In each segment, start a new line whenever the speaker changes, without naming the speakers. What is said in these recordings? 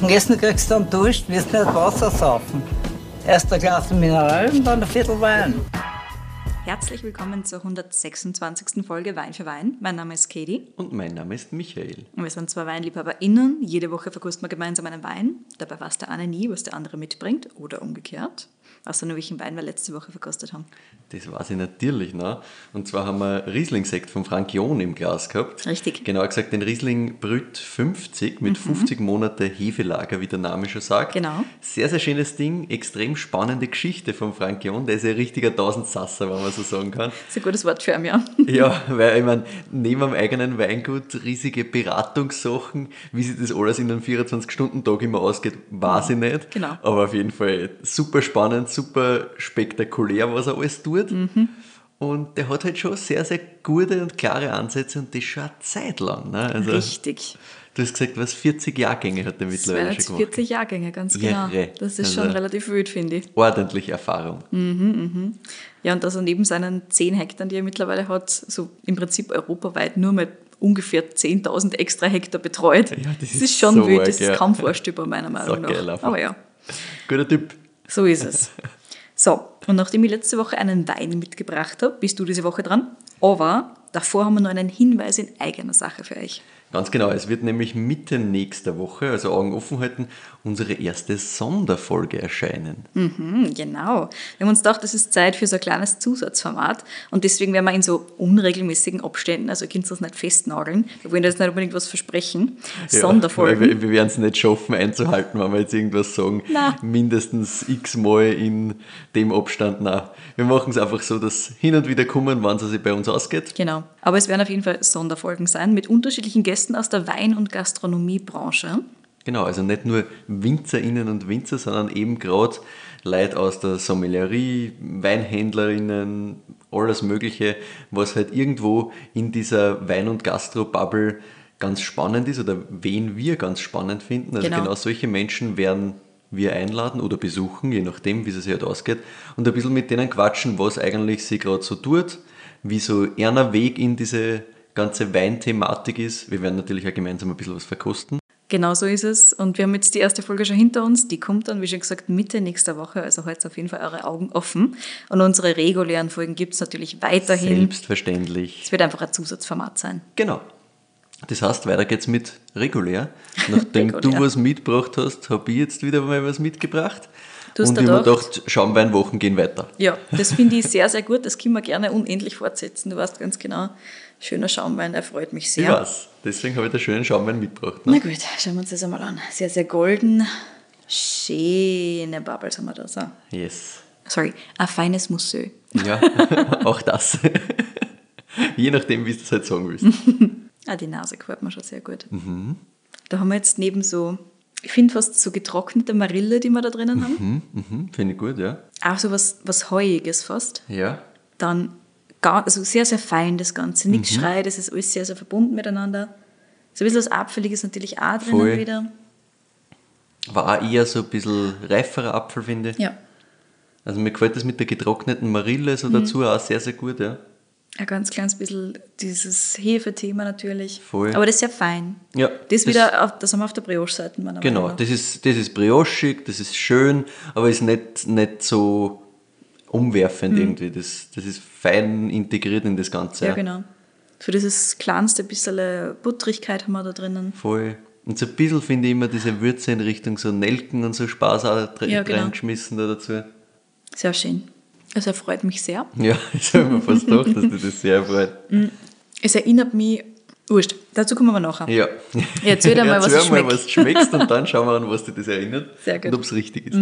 Zum Essen kriegst du dann Dusch, wirst nicht Wasser saufen. Erst ein Glas Mineral und dann ein Viertel Wein.
Herzlich willkommen zur 126. Folge Wein für Wein. Mein Name ist Katie.
Und mein Name ist Michael.
Und wir sind zwei WeinliebhaberInnen. Jede Woche verkosten wir gemeinsam einen Wein. Dabei weiß der eine nie, was der andere mitbringt oder umgekehrt. Außer nur welchen Wein wir letzte Woche verkostet haben.
Das weiß ich natürlich noch. Und zwar haben wir Riesling-Sekt von Frank John im Glas gehabt.
Richtig.
Genauer gesagt den Riesling Brüt 50 mit 50 Monate Hefelager, wie der Name schon sagt.
Genau.
Sehr, sehr schönes Ding. Extrem spannende Geschichte von Frank John. Der ist ein richtiger Tausendsasser, wenn man so sagen kann.
Das ist ein gutes Wort für ihn, ja.
Ja, weil ich meine, neben am eigenen Weingut riesige Beratungssachen, wie sich das alles in einem 24-Stunden-Tag immer ausgeht, weiß ich nicht.
Genau.
Aber auf jeden Fall super spannend, super spektakulär, was er alles tut. Und der hat halt schon sehr, sehr gute und klare Ansätze und das schon eine Zeit lang. Ne? Also,
Richtig.
Du hast gesagt, was 40 Jahrgänge hat er
Das
mittlerweile schon gemacht.
40 Jahrgänge, ganz genau.
Irre.
Das ist
Also-
schon relativ wild, finde ich.
Ordentliche Erfahrung.
Ja, und dass er neben seinen 10 Hektar, die er mittlerweile hat, so im Prinzip europaweit nur mit ungefähr 10.000 extra Hektar betreut.
Ja, das
das
ist
ist schon
so
wild, das ist
ja.
kaum vorstellbar, meiner Meinung
Saugeil
nach.
einfach.
Aber ja,
Guter Typ.
So ist es. So, und nachdem ich letzte Woche einen Wein mitgebracht habe, bist du diese Woche dran. Aber davor haben wir noch einen Hinweis in eigener Sache für euch.
Ganz genau, es wird nämlich Mitte nächster Woche, also Augen offen halten, unsere erste Sonderfolge erscheinen.
Hm, genau. Wir haben uns gedacht, es ist Zeit für so ein kleines Zusatzformat und deswegen werden wir in so unregelmäßigen Abständen, also ihr könnt das nicht festnageln, wir wollen jetzt nicht unbedingt was versprechen, Sonderfolgen.
Ja, wir, wir werden es nicht schaffen einzuhalten, wenn wir jetzt irgendwas sagen.
Na.
Mindestens x-mal in dem Abstand. Nein. Wir machen es einfach so, dass hin und wieder kommen, wann es sich bei uns ausgeht.
Genau. Aber es werden auf jeden Fall Sonderfolgen sein mit unterschiedlichen Gästen aus der Wein- und Gastronomiebranche.
Genau, also nicht nur WinzerInnen und Winzer, sondern eben gerade Leute aus der Sommelerie, WeinhändlerInnen, alles Mögliche, was halt irgendwo in dieser Wein- und Gastro-Bubble ganz spannend ist oder wen wir ganz spannend finden. Also
Genau.
genau, solche Menschen werden wir einladen oder besuchen, je nachdem, wie es sich halt ausgeht, und ein bisschen mit denen quatschen, was eigentlich sie gerade so tut, wie so einer Weg in diese ganze Weinthematik ist. Wir werden natürlich auch gemeinsam ein bisschen was verkosten.
Genau so ist es. Und wir haben jetzt die erste Folge schon hinter uns. Die kommt dann, wie schon gesagt, Mitte nächster Woche. Also heute auf jeden Fall eure Augen offen. Und unsere regulären Folgen gibt es natürlich weiterhin.
Selbstverständlich.
Es wird einfach ein Zusatzformat sein.
Genau. Das heißt, weiter geht's mit regulär. Nachdem
Regulär.
du was mitgebracht hast, habe ich jetzt wieder mal was mitgebracht.
Du hast
und ich mir
gedacht-
Schaumweinwochen gehen weiter.
Ja, das finde ich sehr, sehr gut. Das können wir gerne unendlich fortsetzen. Du weißt ganz genau, schöner Schaumwein, der freut mich
Ich
sehr.
weiß. Deswegen habe ich da schönen Schaumwein mitgebracht.
Na
Ne?
gut, schauen wir uns das einmal an. Sehr, sehr golden. Schöne Bubbles haben wir da. So.
Yes.
Sorry, ein feines Mousseux.
Ja, auch das. Je nachdem, wie du das halt sagen willst.
Ah, die Nase gefällt mir schon sehr gut. Da haben wir jetzt neben so, ich finde fast so getrocknete Marille, die wir da drinnen haben.
Mhm, mhm, Finde ich gut, ja.
Auch so was, was Heuiges fast.
Ja.
Dann gar, also sehr, sehr fein das Ganze. Nichts
Mhm.
schreit, es ist alles sehr, sehr verbunden miteinander. So ein bisschen was Abfälliges natürlich auch drinnen
Voll.
wieder.
War auch eher so ein bisschen reiferer Apfel, finde ich.
Ja,
Also mir gefällt das mit der getrockneten Marille so
Mhm.
dazu auch sehr, sehr gut, ja.
Ein ganz kleines bisschen dieses Hefethema natürlich.
Voll.
Aber das ist sehr fein.
Ja,
Das,
das-
wieder, auf, das haben wir auf der Brioche-Seite, meiner
Genau,
Meinung
das ist, das ist briochig, das ist schön, aber ist nicht, nicht so umwerfend irgendwie. Das, das ist fein integriert in das Ganze.
Mhm. Ja, genau. Für dieses kleinste bisschen Buttrigkeit haben wir da drinnen.
Voll. Und so ein bisschen finde ich immer diese Würze in Richtung so Nelken und so Spaß auch
Ja, genau.
reingeschmissen da dazu.
Sehr schön. Also er freut mich sehr.
Ja, ich habe mir fast gedacht, dass dir das sehr freut.
Es erinnert mich, wurscht, dazu kommen wir nachher.
Ja.
Erzähl dir mal, was es
Erzähl mal,
schmeckt.
was schmeckst und dann schauen wir an, was dir das erinnert
Sehr gut. Mhm.
und ob es richtig ist.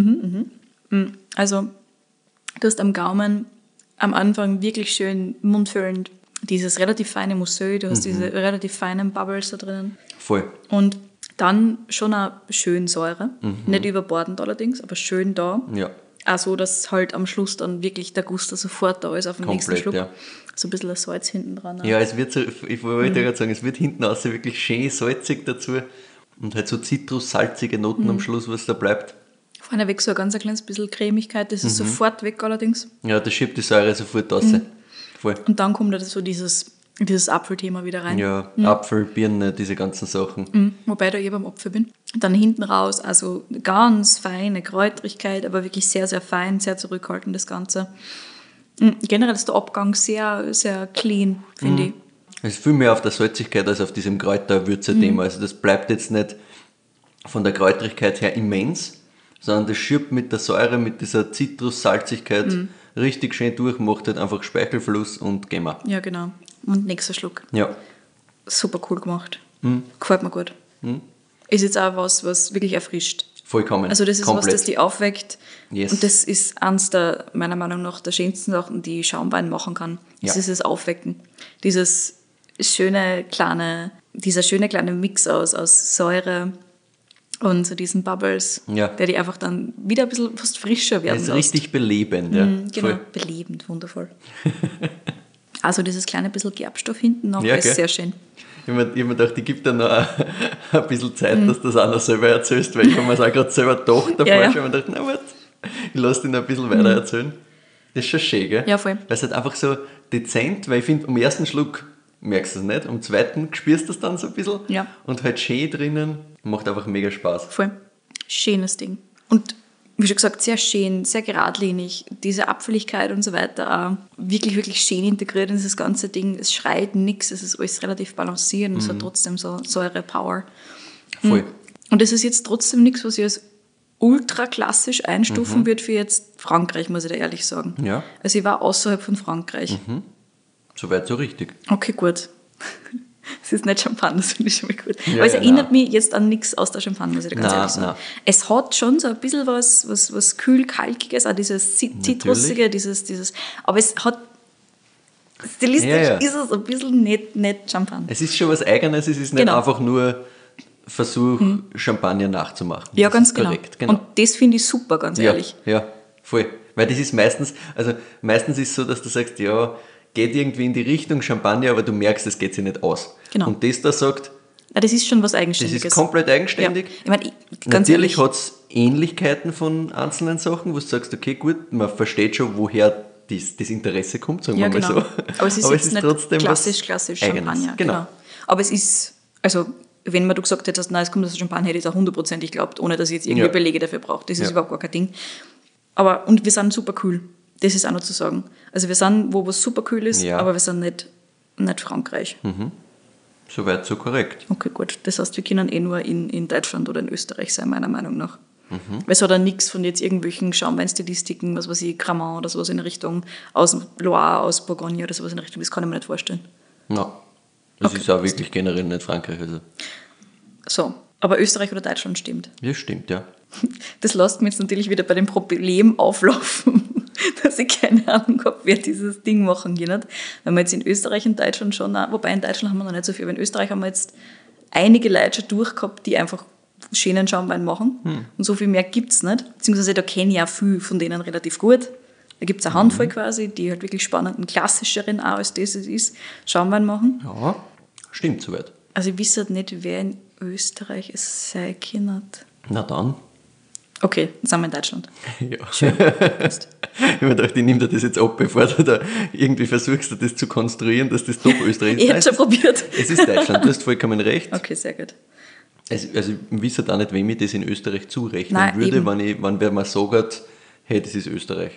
Also, du hast am Gaumen am Anfang wirklich schön mundfüllend dieses relativ feine Mousseux, du hast
Mhm.
diese relativ feinen Bubbles da drinnen.
Voll.
Und dann schon eine schön Säure.
Mhm.
Nicht überbordend allerdings, aber schön da.
Ja.
Auch so, dass halt am Schluss dann wirklich der Guster sofort da ist auf den nächsten Schluck.
ja.
So ein bisschen das Salz hinten dran.
Ja, es wird so, ich wollte
Mhm.
gerade sagen, es wird hinten raus wirklich schön salzig dazu und halt so zitrussalzige Noten
Mhm.
am Schluss, was da bleibt.
Vorne weg so ein ganz kleines bisschen Cremigkeit, das ist
Mhm.
sofort weg allerdings.
Ja, das schiebt die Säure sofort raus.
Mhm.
Voll.
Und dann kommt halt so dieses dieses Apfelthema wieder rein.
Ja, Apfel, Birne, diese ganzen Sachen.
Mhm. Wobei da ich beim Apfel bin. Dann hinten raus, also ganz feine Kräutrigkeit, aber wirklich sehr, sehr fein, sehr zurückhaltend das Ganze. Mhm. Generell ist der Abgang sehr, sehr clean, finde ich.
Es ist viel mehr auf der Salzigkeit als auf diesem Kräuterwürze-Thema. Also das bleibt jetzt nicht von der Kräutrigkeit her immens, sondern das schirbt mit der Säure, mit dieser Zitrus-Salzigkeit richtig schön durch, macht halt einfach Speichelfluss und gehen wir.
Ja, genau. Und nächster Schluck.
Ja.
Super cool gemacht. Gefällt mir gut. Ist jetzt auch was, was wirklich erfrischt.
Vollkommen.
Also das ist
Komplett.
was, das die aufweckt.
Yes.
Und das ist eines der, meiner Meinung nach, der schönsten Sachen, die Schaumwein machen kann. Das
Ja.
ist das Aufwecken. Dieses schöne kleine, dieser schöne kleine Mix aus, aus Säure und so diesen Bubbles,
Ja.
der die einfach dann wieder ein bisschen fast frischer werden
ist
lässt.
richtig belebend. Ja.
Mhm, Genau,
Voll.
belebend, wundervoll. also dieses kleine bisschen Gerbstoff hinten noch
Ja,
ist
gell?
sehr schön.
Ich habe mir, ich hab mir gedacht, ich gebe dir noch ein, ein bisschen Zeit,
Mhm.
dass du das auch noch selber erzählst, weil ich habe mir das auch gerade selber gedacht davor
Ja, ja.
schon gedacht, na warte, ich lasse dich noch ein bisschen weiter erzählen. Das ist schon schön, gell?
Ja, voll.
Weil es halt einfach so dezent, weil ich finde, am ersten Schluck merkst du es nicht, am zweiten spürst du es dann so ein bisschen
Ja.
und halt schön drinnen, macht einfach mega Spaß.
Voll. Schönes Ding. Und wie schon gesagt, sehr schön, sehr geradlinig. Diese Apfeligkeit und so weiter, auch wirklich, wirklich schön integriert in dieses ganze Ding. Es schreit nichts, es ist alles relativ balanciert und es
Mhm.
hat trotzdem so Säure-Power.
Voll.
Und es ist jetzt trotzdem nichts, was ich als ultra klassisch einstufen
Mhm.
würde für jetzt Frankreich, muss ich da ehrlich sagen.
Ja.
Also ich war außerhalb von Frankreich.
Soweit so richtig.
Okay, gut. Es ist nicht Champagner, das finde ich schon mal gut.
Ja,
Aber es
ja,
erinnert
nein.
mich jetzt an nichts aus der Champagner, muss ich ganz
Nein,
ehrlich sagen.
nein.
Es hat schon so ein bisschen was, was, was kühl-kalkiges, auch dieses Zit- Zitrusige, dieses, dieses, aber es hat, stilistisch
Ja, ja.
ist es ein bisschen nicht, nicht Champagner.
Es ist schon was Eigenes, es ist nicht
Genau.
einfach nur Versuch, Champagner nachzumachen.
Ja,
Das
ganz genau.
korrekt, genau.
Und das finde ich super, ganz
Ja,
ehrlich.
ja, voll. Weil das ist meistens, also meistens ist es so, dass du sagst, ja, geht irgendwie in die Richtung Champagner, aber du merkst, es geht sich nicht aus.
Genau.
Und das da sagt,
Ja, das ist schon was
das
Eigenständiges.
ist komplett eigenständig.
Ja. Ich meine, ich- ganz
Natürlich hat es Ähnlichkeiten von einzelnen Sachen, wo du sagst, okay, gut, man versteht schon, woher das, das Interesse kommt, sagen
ja,
wir
genau.
mal so.
Aber es ist jetzt nicht
trotzdem
klassisch,
was
klassisch
Eigenes.
Champagner.
Genau.
Genau. Aber es ist, also wenn man du gesagt hättest, nein, es kommt aus Champagner, hätte ich es auch hundertprozentig geglaubt, ohne dass ich jetzt irgendwie
Ja.
Belege dafür brauche. Das ist überhaupt gar kein Ding. Aber, und wir sind super cool. Das ist auch noch zu sagen. Also wir sind, wo was super cool ist,
Ja.
aber wir sind nicht, nicht Frankreich.
Soweit so korrekt.
Okay, gut. Das heißt, wir können eh nur in, in Deutschland oder in Österreich sein, meiner Meinung nach.
Mhm.
Weil es hat auch nichts von jetzt irgendwelchen Schaumweinstilistiken, was weiß ich, Cremant oder sowas in Richtung aus Loire, aus Bourgogne oder sowas in Richtung, das kann ich mir nicht vorstellen.
Na, das
Okay.
ist auch wirklich generell nicht Frankreich. Also,
So, aber Österreich oder Deutschland stimmt.
ja, stimmt, ja.
Das lässt mich jetzt natürlich wieder bei dem Problem auflaufen, dass ich keine Ahnung habe, wer dieses Ding machen kann. Wenn wir jetzt in Österreich und Deutschland schon, wobei in Deutschland haben wir noch nicht so viel, aber in Österreich haben wir jetzt einige Leute schon durchgehabt, die einfach schönen Schaumwein machen. Und so viel mehr gibt es nicht. Beziehungsweise da kenne ich auch viel von denen relativ gut. Da gibt es eine Handvoll quasi, die halt wirklich spannenden, klassischeren auch als das es ist, Schaumwein machen.
Ja, stimmt soweit.
Also ich wisse halt nicht, wer in Österreich es sein kann.
Na dann.
Okay, dann sind wir in Deutschland.
Ja. ich habe mir gedacht, ich nehme dir das jetzt ab, bevor du da irgendwie versuchst, das zu konstruieren, dass das doch Österreich ist.
Ich habe schon probiert.
Es ist Deutschland, du hast vollkommen recht.
Okay, sehr gut.
Also, also ich weiß auch nicht, wem ich das in Österreich zurechnen
Nein,
würde,
eben.
wenn, ich, wenn wer mal sagt, hey, das ist Österreich.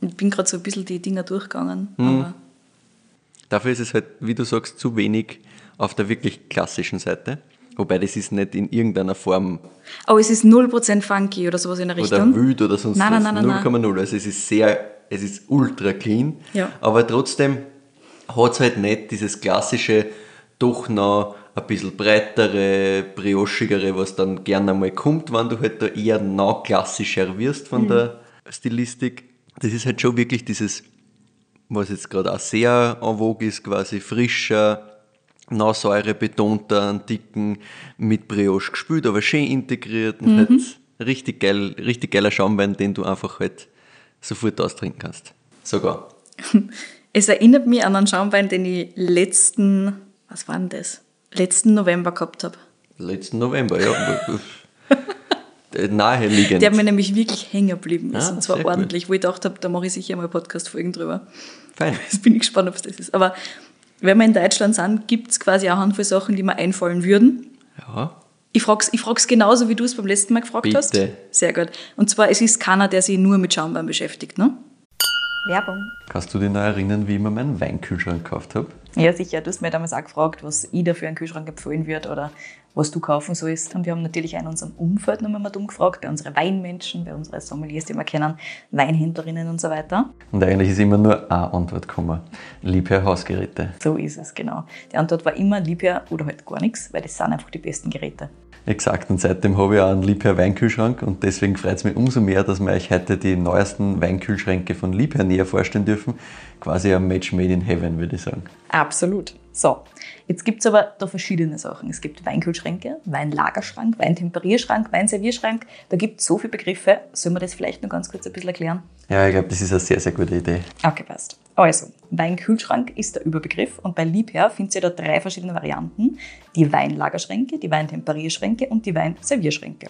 Ich bin gerade so ein bisschen die Dinger durchgegangen.
Mhm.
Aber
Dafür ist es halt, wie du sagst, zu wenig auf der wirklich klassischen Seite. Wobei das ist nicht in irgendeiner Form
aber es ist 0% funky oder sowas in der
oder
Richtung.
wild oder sonst
Nein,
was.
nein, nein, nein,
0,0. Also es ist sehr, es ist ultra clean.
Ja.
Aber trotzdem hat es halt nicht dieses klassische, doch noch ein bisschen breitere, briochigere, was dann gerne einmal kommt, wenn du halt da eher noch klassischer wirst von der Stilistik. Das ist halt schon wirklich dieses, was jetzt gerade auch sehr en vogue ist, quasi frischer, noch Säure betonter, einen dicken, mit Brioche gespült, aber schön integriert und halt richtig geil, richtig geiler Schaumwein, den du einfach halt sofort austrinken kannst. Sogar.
Es erinnert mich an einen Schaumwein, den ich letzten, was war denn das? Letzten November gehabt habe.
Letzten November, ja. Naheliegend.
Der mir nämlich wirklich hängen geblieben ist.
Ah,
und zwar
sehr gut.
ordentlich, wo ich gedacht habe, da mache ich sicher mal Podcast-Folgen drüber.
Fein.
Jetzt bin ich gespannt, ob es das ist. Aber wenn wir in Deutschland sind, gibt es quasi auch eine Handvoll Sachen, die mir einfallen würden.
Ja.
Ich frage es ich frag's genauso, wie du es beim letzten Mal gefragt
Bitte.
hast. Sehr gut. Und zwar, es ist keiner, der sich nur mit Schaumwein beschäftigt, ne? Werbung.
Kannst du dich noch erinnern, wie ich mir meinen Weinkühlschrank gekauft habe?
Ja, sicher. Du hast mir damals auch gefragt, was ich da für einen Kühlschrank empfehlen würde oder was du kaufen sollst. Und wir haben natürlich auch in unserem Umfeld nochmal mal gefragt, bei unseren Weinmenschen, bei unseren Sommeliers, die wir kennen, Weinhändlerinnen und so weiter.
Und eigentlich ist immer nur eine Antwort gekommen. Liebherr Hausgeräte.
So ist es, genau. Die Antwort war immer Liebherr oder halt gar nichts, weil das sind einfach die besten Geräte.
Exakt, und seitdem habe ich auch einen Liebherr Weinkühlschrank und deswegen freut es mich umso mehr, dass wir euch heute die neuesten Weinkühlschränke von Liebherr näher vorstellen dürfen. Quasi ein Match made in heaven, würde ich sagen.
Absolut. So, jetzt gibt es aber da verschiedene Sachen. Es gibt Weinkühlschränke, Weinlagerschrank, Weintemperierschrank, Weinservierschrank. Da gibt es so viele Begriffe. Sollen wir das vielleicht noch ganz kurz ein bisschen erklären?
Ja, ich glaube, das ist eine sehr, sehr gute Idee.
Okay, passt. Also, Weinkühlschrank ist der Überbegriff und bei Liebherr findet ihr da drei verschiedene Varianten. Die Weinlagerschränke, die Weintemperierschränke und die Weinservierschränke.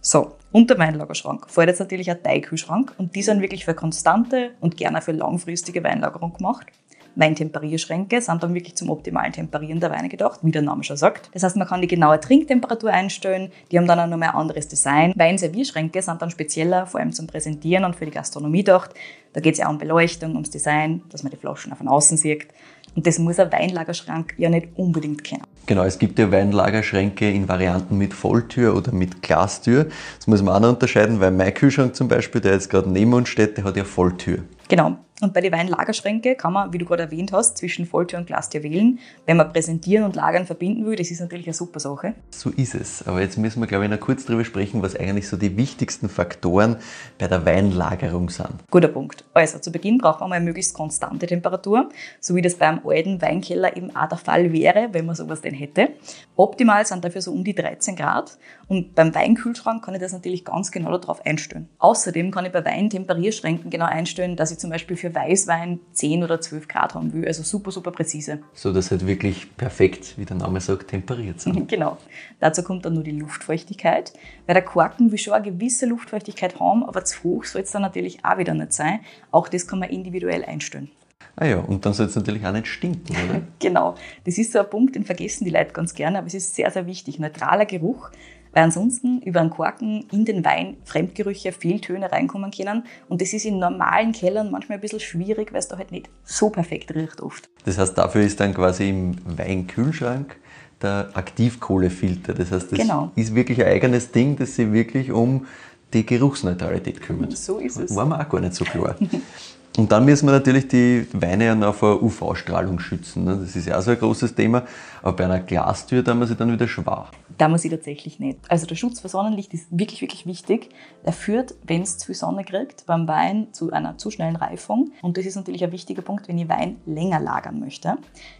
So, unter Weinlagerschrank fällt jetzt natürlich ein Teigkühlschrank und die sind wirklich für konstante und gerne für langfristige Weinlagerung gemacht. Weintemperierschränke sind dann wirklich zum optimalen Temperieren der Weine gedacht, wie der Name schon sagt. Das heißt, man kann die genaue Trinktemperatur einstellen, die haben dann auch nochmal ein anderes Design. Weinservierschränke sind dann spezieller, vor allem zum Präsentieren und für die Gastronomie gedacht. Da geht es ja um Beleuchtung, ums Design, dass man die Flaschen auch von außen sieht. Und das muss ein Weinlagerschrank ja nicht unbedingt kennen.
Genau, es gibt ja Weinlagerschränke in Varianten mit Volltür oder mit Glastür. Das muss man auch noch unterscheiden, weil mein Kühlschrank zum Beispiel, der jetzt gerade neben uns steht, der hat ja Volltür.
Genau. Und bei den Weinlagerschränke kann man, wie du gerade erwähnt hast, zwischen Volltür und Glastür wählen. Wenn man präsentieren und lagern verbinden will, das ist natürlich eine super Sache.
So ist es. Aber jetzt müssen wir, glaube ich, noch kurz darüber sprechen, was eigentlich so die wichtigsten Faktoren bei der Weinlagerung sind.
Guter Punkt. Also zu Beginn braucht man mal eine möglichst konstante Temperatur, so wie das beim alten Weinkeller eben auch der Fall wäre, wenn man sowas denn hätte. Optimal sind dafür so um die 13 Grad. Und beim Weinkühlschrank kann ich das natürlich ganz genau darauf einstellen. Außerdem kann ich bei Weintemperierschränken genau einstellen, dass ich zum Beispiel für Weißwein 10 oder 12 Grad haben will. Also super, super präzise.
So dass halt wirklich perfekt, wie der Name sagt, temperiert sind.
Genau. Dazu kommt dann nur die Luftfeuchtigkeit. Weil der Korken will schon eine gewisse Luftfeuchtigkeit haben, aber zu hoch soll es dann natürlich auch wieder nicht sein. Auch das kann man individuell einstellen.
Ah ja, und dann soll es natürlich auch nicht stinken, oder?
Genau. Das ist so ein Punkt, den vergessen die Leute ganz gerne, aber es ist sehr, sehr wichtig. Neutraler Geruch, weil ansonsten über einen Korken in den Wein Fremdgerüche, Fehltöne reinkommen können. Und das ist in normalen Kellern manchmal ein bisschen schwierig, weil es da halt nicht so perfekt riecht oft.
Das heißt, dafür ist dann quasi im Weinkühlschrank der Aktivkohlefilter. Das heißt, das
Genau.
ist wirklich ein eigenes Ding, das sich wirklich um die Geruchsneutralität kümmert.
So ist es.
War mir auch gar nicht so klar. Und dann müssen wir natürlich die Weine ja noch vor UV-Strahlung schützen. ne? Das ist ja auch so ein großes Thema. Aber bei einer Glastür da man sich dann wieder schwach.
Da muss ich tatsächlich nicht. Also der Schutz vor Sonnenlicht ist wirklich, wirklich wichtig. Er führt, wenn es zu viel Sonne kriegt, beim Wein zu einer zu schnellen Reifung. Und das ist natürlich ein wichtiger Punkt, wenn ich Wein länger lagern möchte.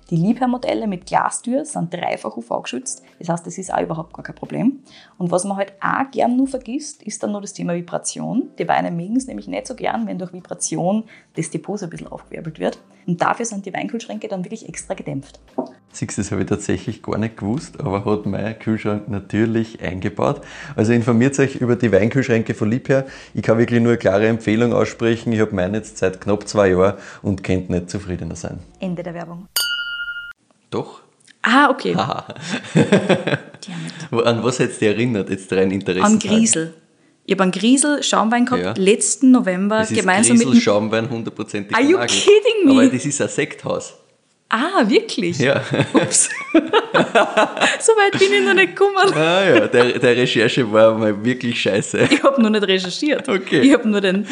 Die Liebherr-Modelle mit Glastür sind dreifach UV-geschützt. Das heißt, das ist auch überhaupt gar kein Problem. Und was man halt auch gern nur vergisst, ist dann nur das Thema Vibration. Die Weine mögen es nämlich nicht so gern, wenn durch Vibration das Depot so ein bisschen aufgewirbelt wird. Und dafür sind die Weinkühlschränke dann wirklich extra gedämpft.
Siehst du, das habe ich tatsächlich gar nicht gewusst, aber hat mein Kühlschrank natürlich eingebaut. Also informiert euch über die Weinkühlschränke von Liebherr. Ich kann wirklich nur eine klare Empfehlung aussprechen. Ich habe meine jetzt seit knapp zwei Jahren und könnte nicht zufriedener sein.
Ende der Werbung.
Doch?
Ah, okay.
Wo- An was hat es dich erinnert, jetzt rein Interesse?
An Griesel. Ich habe einen Griesel Schaumwein gehabt,
Ja.
letzten November,
Das ist
gemeinsam
Griesel
mit dem
Schaumwein hundertprozentig
Are you
genagelt.
kidding me?
Aber das ist ein Sekthaus.
Ah, wirklich?
Ja.
Ups. so weit bin ich noch nicht gekommen.
ah ja, der, der Recherche war mal wirklich scheiße.
Ich habe noch nicht recherchiert.
Okay.
Ich habe nur den,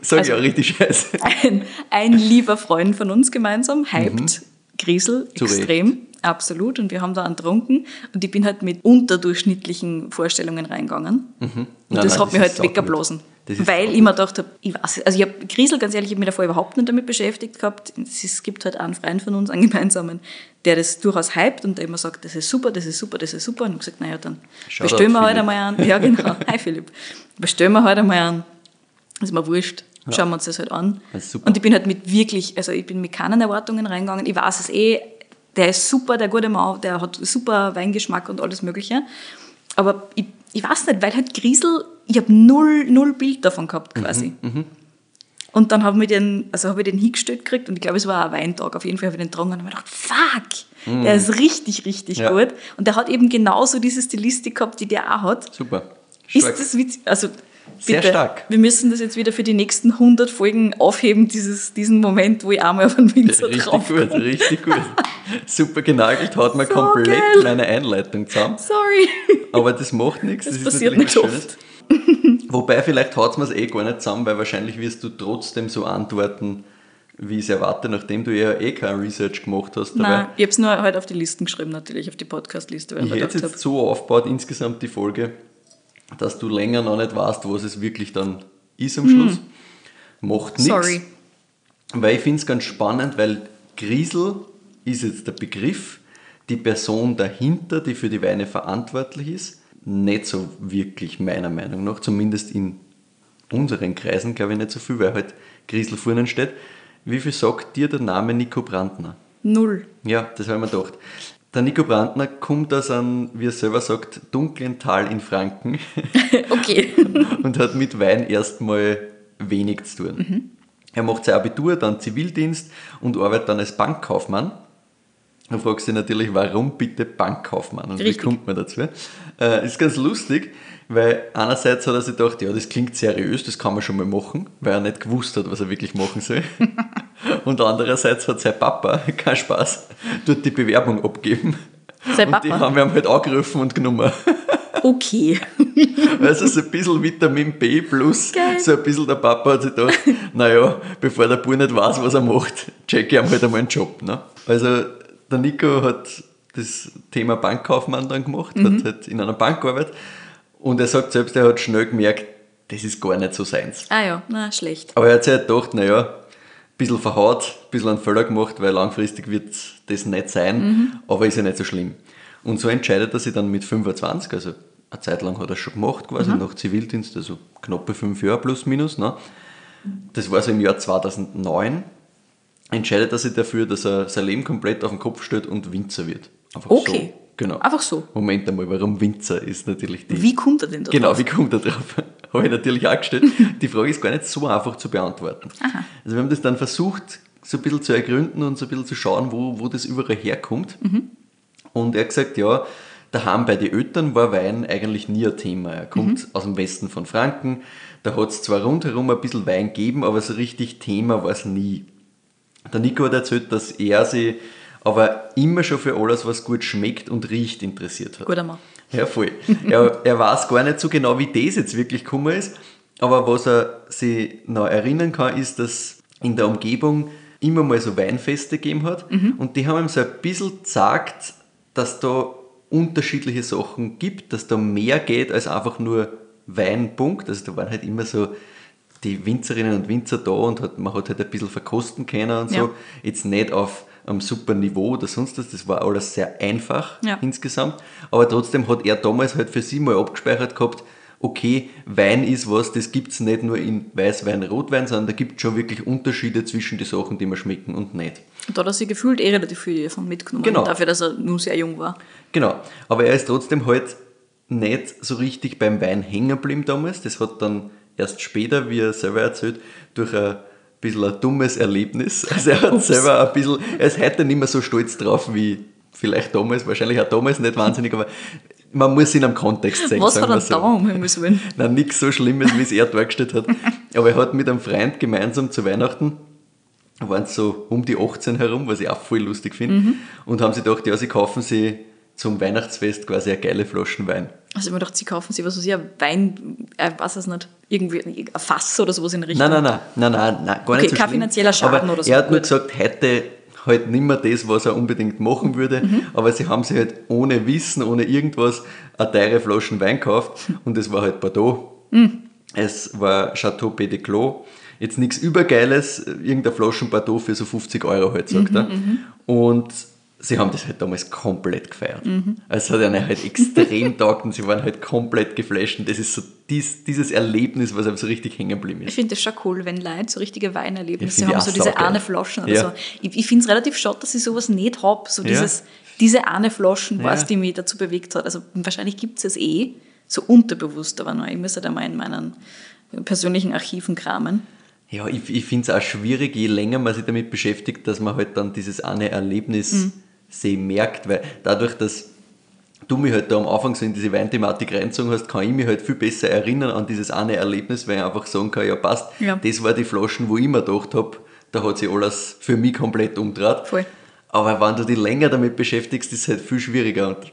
Sag
Also-
ich auch richtig scheiße.
ein, ein lieber Freund von uns gemeinsam, hyped Griesel
Mhm. Recht.
extrem. Absolut. Und wir haben da einen getrunken. Und ich bin halt mit unterdurchschnittlichen Vorstellungen reingegangen. Und
Nein,
das
nein,
hat
das
mich halt weggeblasen. Weil ich mir gedacht habe, ich weiß, also ich habe Griesel, ganz ehrlich, ich habe mich davor überhaupt nicht damit beschäftigt gehabt. Es, gibt halt einen Freund von uns, einen gemeinsamen, der das durchaus hypt und der immer sagt, das ist super, das ist super, das ist super. Und ich habe gesagt, naja, dann
Shoutout,
bestellen wir halt
Philipp.
einmal an. Ja, genau. Hi Philipp. Bestellen wir halt einmal an. Ist mir wurscht. Schauen wir uns das halt an.
Das ist.
Und ich bin halt mit wirklich, also ich bin mit keinen Erwartungen reingegangen. Ich weiß es eh, der ist super, der gute Mann, der hat super Weingeschmack und alles Mögliche. Aber ich, ich weiß nicht, weil halt Griesel, ich habe null, null Bild davon gehabt quasi. Und dann habe ich den, also habe ich den hingestellt gekriegt und ich glaube, es war ein Weintag. Auf jeden Fall habe ich den getrunken und habe mir gedacht, fuck, der ist richtig, richtig
Ja.
gut. Und der hat eben genauso diese Stilistik gehabt, die der auch hat.
Super.
Ist
Stark.
das witzig? Also,
Sehr
bitte,
stark.
Wir müssen das jetzt wieder für die nächsten 100 Folgen aufheben, dieses, diesen Moment, wo ich einmal auf einen Winzer
Richtig
drauf
gut, richtig gut. Super genagelt, haut mir
So
komplett
geil.
meine Einleitung zusammen.
Sorry.
Aber das macht nichts.
Das
ist
passiert
natürlich
nicht oft.
Wobei, vielleicht haut es mir eh gar nicht zusammen, weil wahrscheinlich wirst du trotzdem so antworten, wie ich es erwarte, nachdem du ja eh kein Research gemacht hast dabei.
Nein, ich habe es nur halt auf die Listen geschrieben, natürlich, auf die Podcast-Liste,
Ich hätte jetzt
habe,
so aufgebaut, insgesamt die Folge, dass du länger noch nicht weißt, was es wirklich dann ist am Schluss. Macht nichts.
Sorry.
Weil ich finde es ganz spannend, weil Griesel ist jetzt der Begriff, die Person dahinter, die für die Weine verantwortlich ist, nicht so wirklich meiner Meinung nach, zumindest in unseren Kreisen glaube ich nicht so viel, weil halt Griesel vorne steht. Wie viel sagt dir der Name Nico Brandner?
Null.
Ja, das habe ich mir gedacht. Der Nico Brandner kommt aus einem, wie er selber sagt, dunklen Tal in Franken
Okay.
und hat mit Wein erstmal wenig zu tun. Er macht sein Abitur, dann Zivildienst und arbeitet dann als Bankkaufmann. Dann fragst du dich natürlich, warum bitte Bankkaufmann und
Richtig.
wie kommt man dazu? Äh, ist ganz lustig, weil einerseits hat er sich gedacht, ja, das klingt seriös, das kann man schon mal machen, weil er nicht gewusst hat, was er wirklich machen soll. und andererseits hat sein Papa, kein Spaß, dort die Bewerbung abgeben.
Sein
und die
Papa?
haben wir halt angerufen und genommen.
Okay.
Also so ein bisschen Vitamin B plus,
Geil.
so ein bisschen der Papa hat sich gedacht, naja, bevor der Bub nicht weiß, was er macht, check ich ihm halt einmal einen Job. Ne? Also der Nico hat das Thema Bankkaufmann dann gemacht,
Mhm.
hat halt in einer Bank gearbeitet und er sagt selbst, er hat schnell gemerkt, das ist gar nicht so seins.
Ah ja, na, schlecht.
Aber er hat sich halt gedacht, naja, bisschen verhaut, ein bisschen einen Fehler gemacht, weil langfristig wird das nicht sein, aber ist ja nicht so schlimm. Und so entscheidet er sich dann mit 25, also eine Zeit lang hat er schon gemacht, quasi nach Zivildienst, also knappe fünf Jahre plus minus. Ne? Das war so im Jahr 2009. Entscheidet er sich dafür, dass er sein Leben komplett auf den Kopf stellt und Winzer wird. Einfach
Okay.
so. Genau.
Einfach so.
Moment einmal, warum Winzer ist natürlich die
Wie kommt er denn da
Genau,
drauf?
wie kommt er drauf? Habe ich natürlich auch gestellt. Die Frage ist gar nicht so einfach zu beantworten. Also wir haben das dann versucht, so ein bisschen zu ergründen und so ein bisschen zu schauen, wo, wo das überall herkommt. Und er hat gesagt, ja, daheim bei den Eltern war Wein eigentlich nie ein Thema. Er kommt aus dem Westen von Franken, da hat es zwar rundherum ein bisschen Wein gegeben, aber so richtig Thema war es nie. Der Nico hat erzählt, dass er sich aber immer schon für alles, was gut schmeckt und riecht, interessiert hat.
Guter Mann.
Ja, voll. er, er weiß gar nicht so genau, wie das jetzt wirklich gekommen ist, aber was er sich noch erinnern kann, ist, dass in der Umgebung immer mal so Weinfeste gegeben hat und die haben ihm so ein bisschen gesagt, dass da unterschiedliche Sachen gibt, dass da mehr geht als einfach nur Wein, Punkt. Also da waren halt immer so die Winzerinnen und Winzer da und hat, man hat halt ein bisschen verkosten können und so.
Ja.
Jetzt nicht auf einem super Niveau oder sonst was, das war alles sehr einfach
Ja.
insgesamt. Aber trotzdem hat er damals halt für sie mal abgespeichert gehabt, okay, Wein ist was, das gibt es nicht nur in Weißwein, Rotwein, sondern da gibt es schon wirklich Unterschiede zwischen den Sachen, die mir schmecken und nicht.
Und da hat er sich gefühlt eh relativ viel davon mitgenommen.
Genau.
Dafür, dass er nur sehr jung war.
Genau, aber er ist trotzdem halt nicht so richtig beim Wein hängen geblieben damals. Das hat dann erst später, wie er selber erzählt, durch ein bisschen ein dummes Erlebnis. Also er hat
Ups.
selber ein bisschen, er ist heute nicht mehr so stolz drauf wie vielleicht damals, wahrscheinlich auch damals nicht wahnsinnig, aber man muss ihn am Kontext sehen.
Was hat er da um Himmels Willen?
Nein, nichts so Schlimmes, wie es er dargestellt hat. Aber er hat mit einem Freund gemeinsam zu Weihnachten, waren so um die 18 herum, was ich auch voll lustig finde, und haben sich gedacht, ja, sie kaufen sie zum Weihnachtsfest quasi eine geile Flaschen Wein.
Also ich mir gedacht, sie kaufen sich was weiß ich, ein Wein, äh, weiß es nicht, irgendwie ein Fass oder sowas in Richtung.
Nein, nein, nein, nein, nein, nein gar
Okay,
nicht so
kein
schlimm.
finanzieller Schaden
aber
oder so,
Er hat nur gesagt, heute halt nicht mehr das, was er unbedingt machen würde,
Mhm.
aber sie haben sich halt ohne Wissen, ohne irgendwas eine teure Flaschen Wein gekauft und es war halt Bordeaux.
Mhm.
Es war Chateau Pays de Clos. Jetzt nichts Übergeiles, irgendeine Flaschen Bordeaux für so 50 Euro halt, sagt
Mhm,
er. Und sie haben das halt damals komplett gefeiert.
Mhm.
Also es hat ihnen halt extrem taugt und sie waren halt komplett geflasht und das ist so dies, dieses Erlebnis, was einem so richtig hängen geblieben ist.
Ich finde das schon cool, wenn Leute so richtige Weinerlebnisse
Ja,
haben, so diese eine Flaschen oder
Ja.
so. Ich, ich finde es relativ schade, dass ich sowas nicht habe, so
Ja.
dieses, diese eine Flaschen, was
Ja.
die mich dazu bewegt hat. Also wahrscheinlich gibt es es eh, so unterbewusst, aber noch, ich müsste da mal in meinen persönlichen Archiven kramen.
Ja, ich, ich finde es auch schwierig, je länger man sich damit beschäftigt, dass man halt dann dieses eine Erlebnis mhm. Sehr merkt, weil dadurch, dass du mich halt da am Anfang so in diese Weinthematik reinzogen hast, kann ich mich halt viel besser erinnern an dieses eine Erlebnis, weil ich einfach sagen kann, ja passt, ja. das war die Flaschen, wo ich mir gedacht habe, da hat sich alles für mich komplett umgedreht. Voll. Aber wenn du dich länger damit beschäftigst, ist es halt viel schwieriger und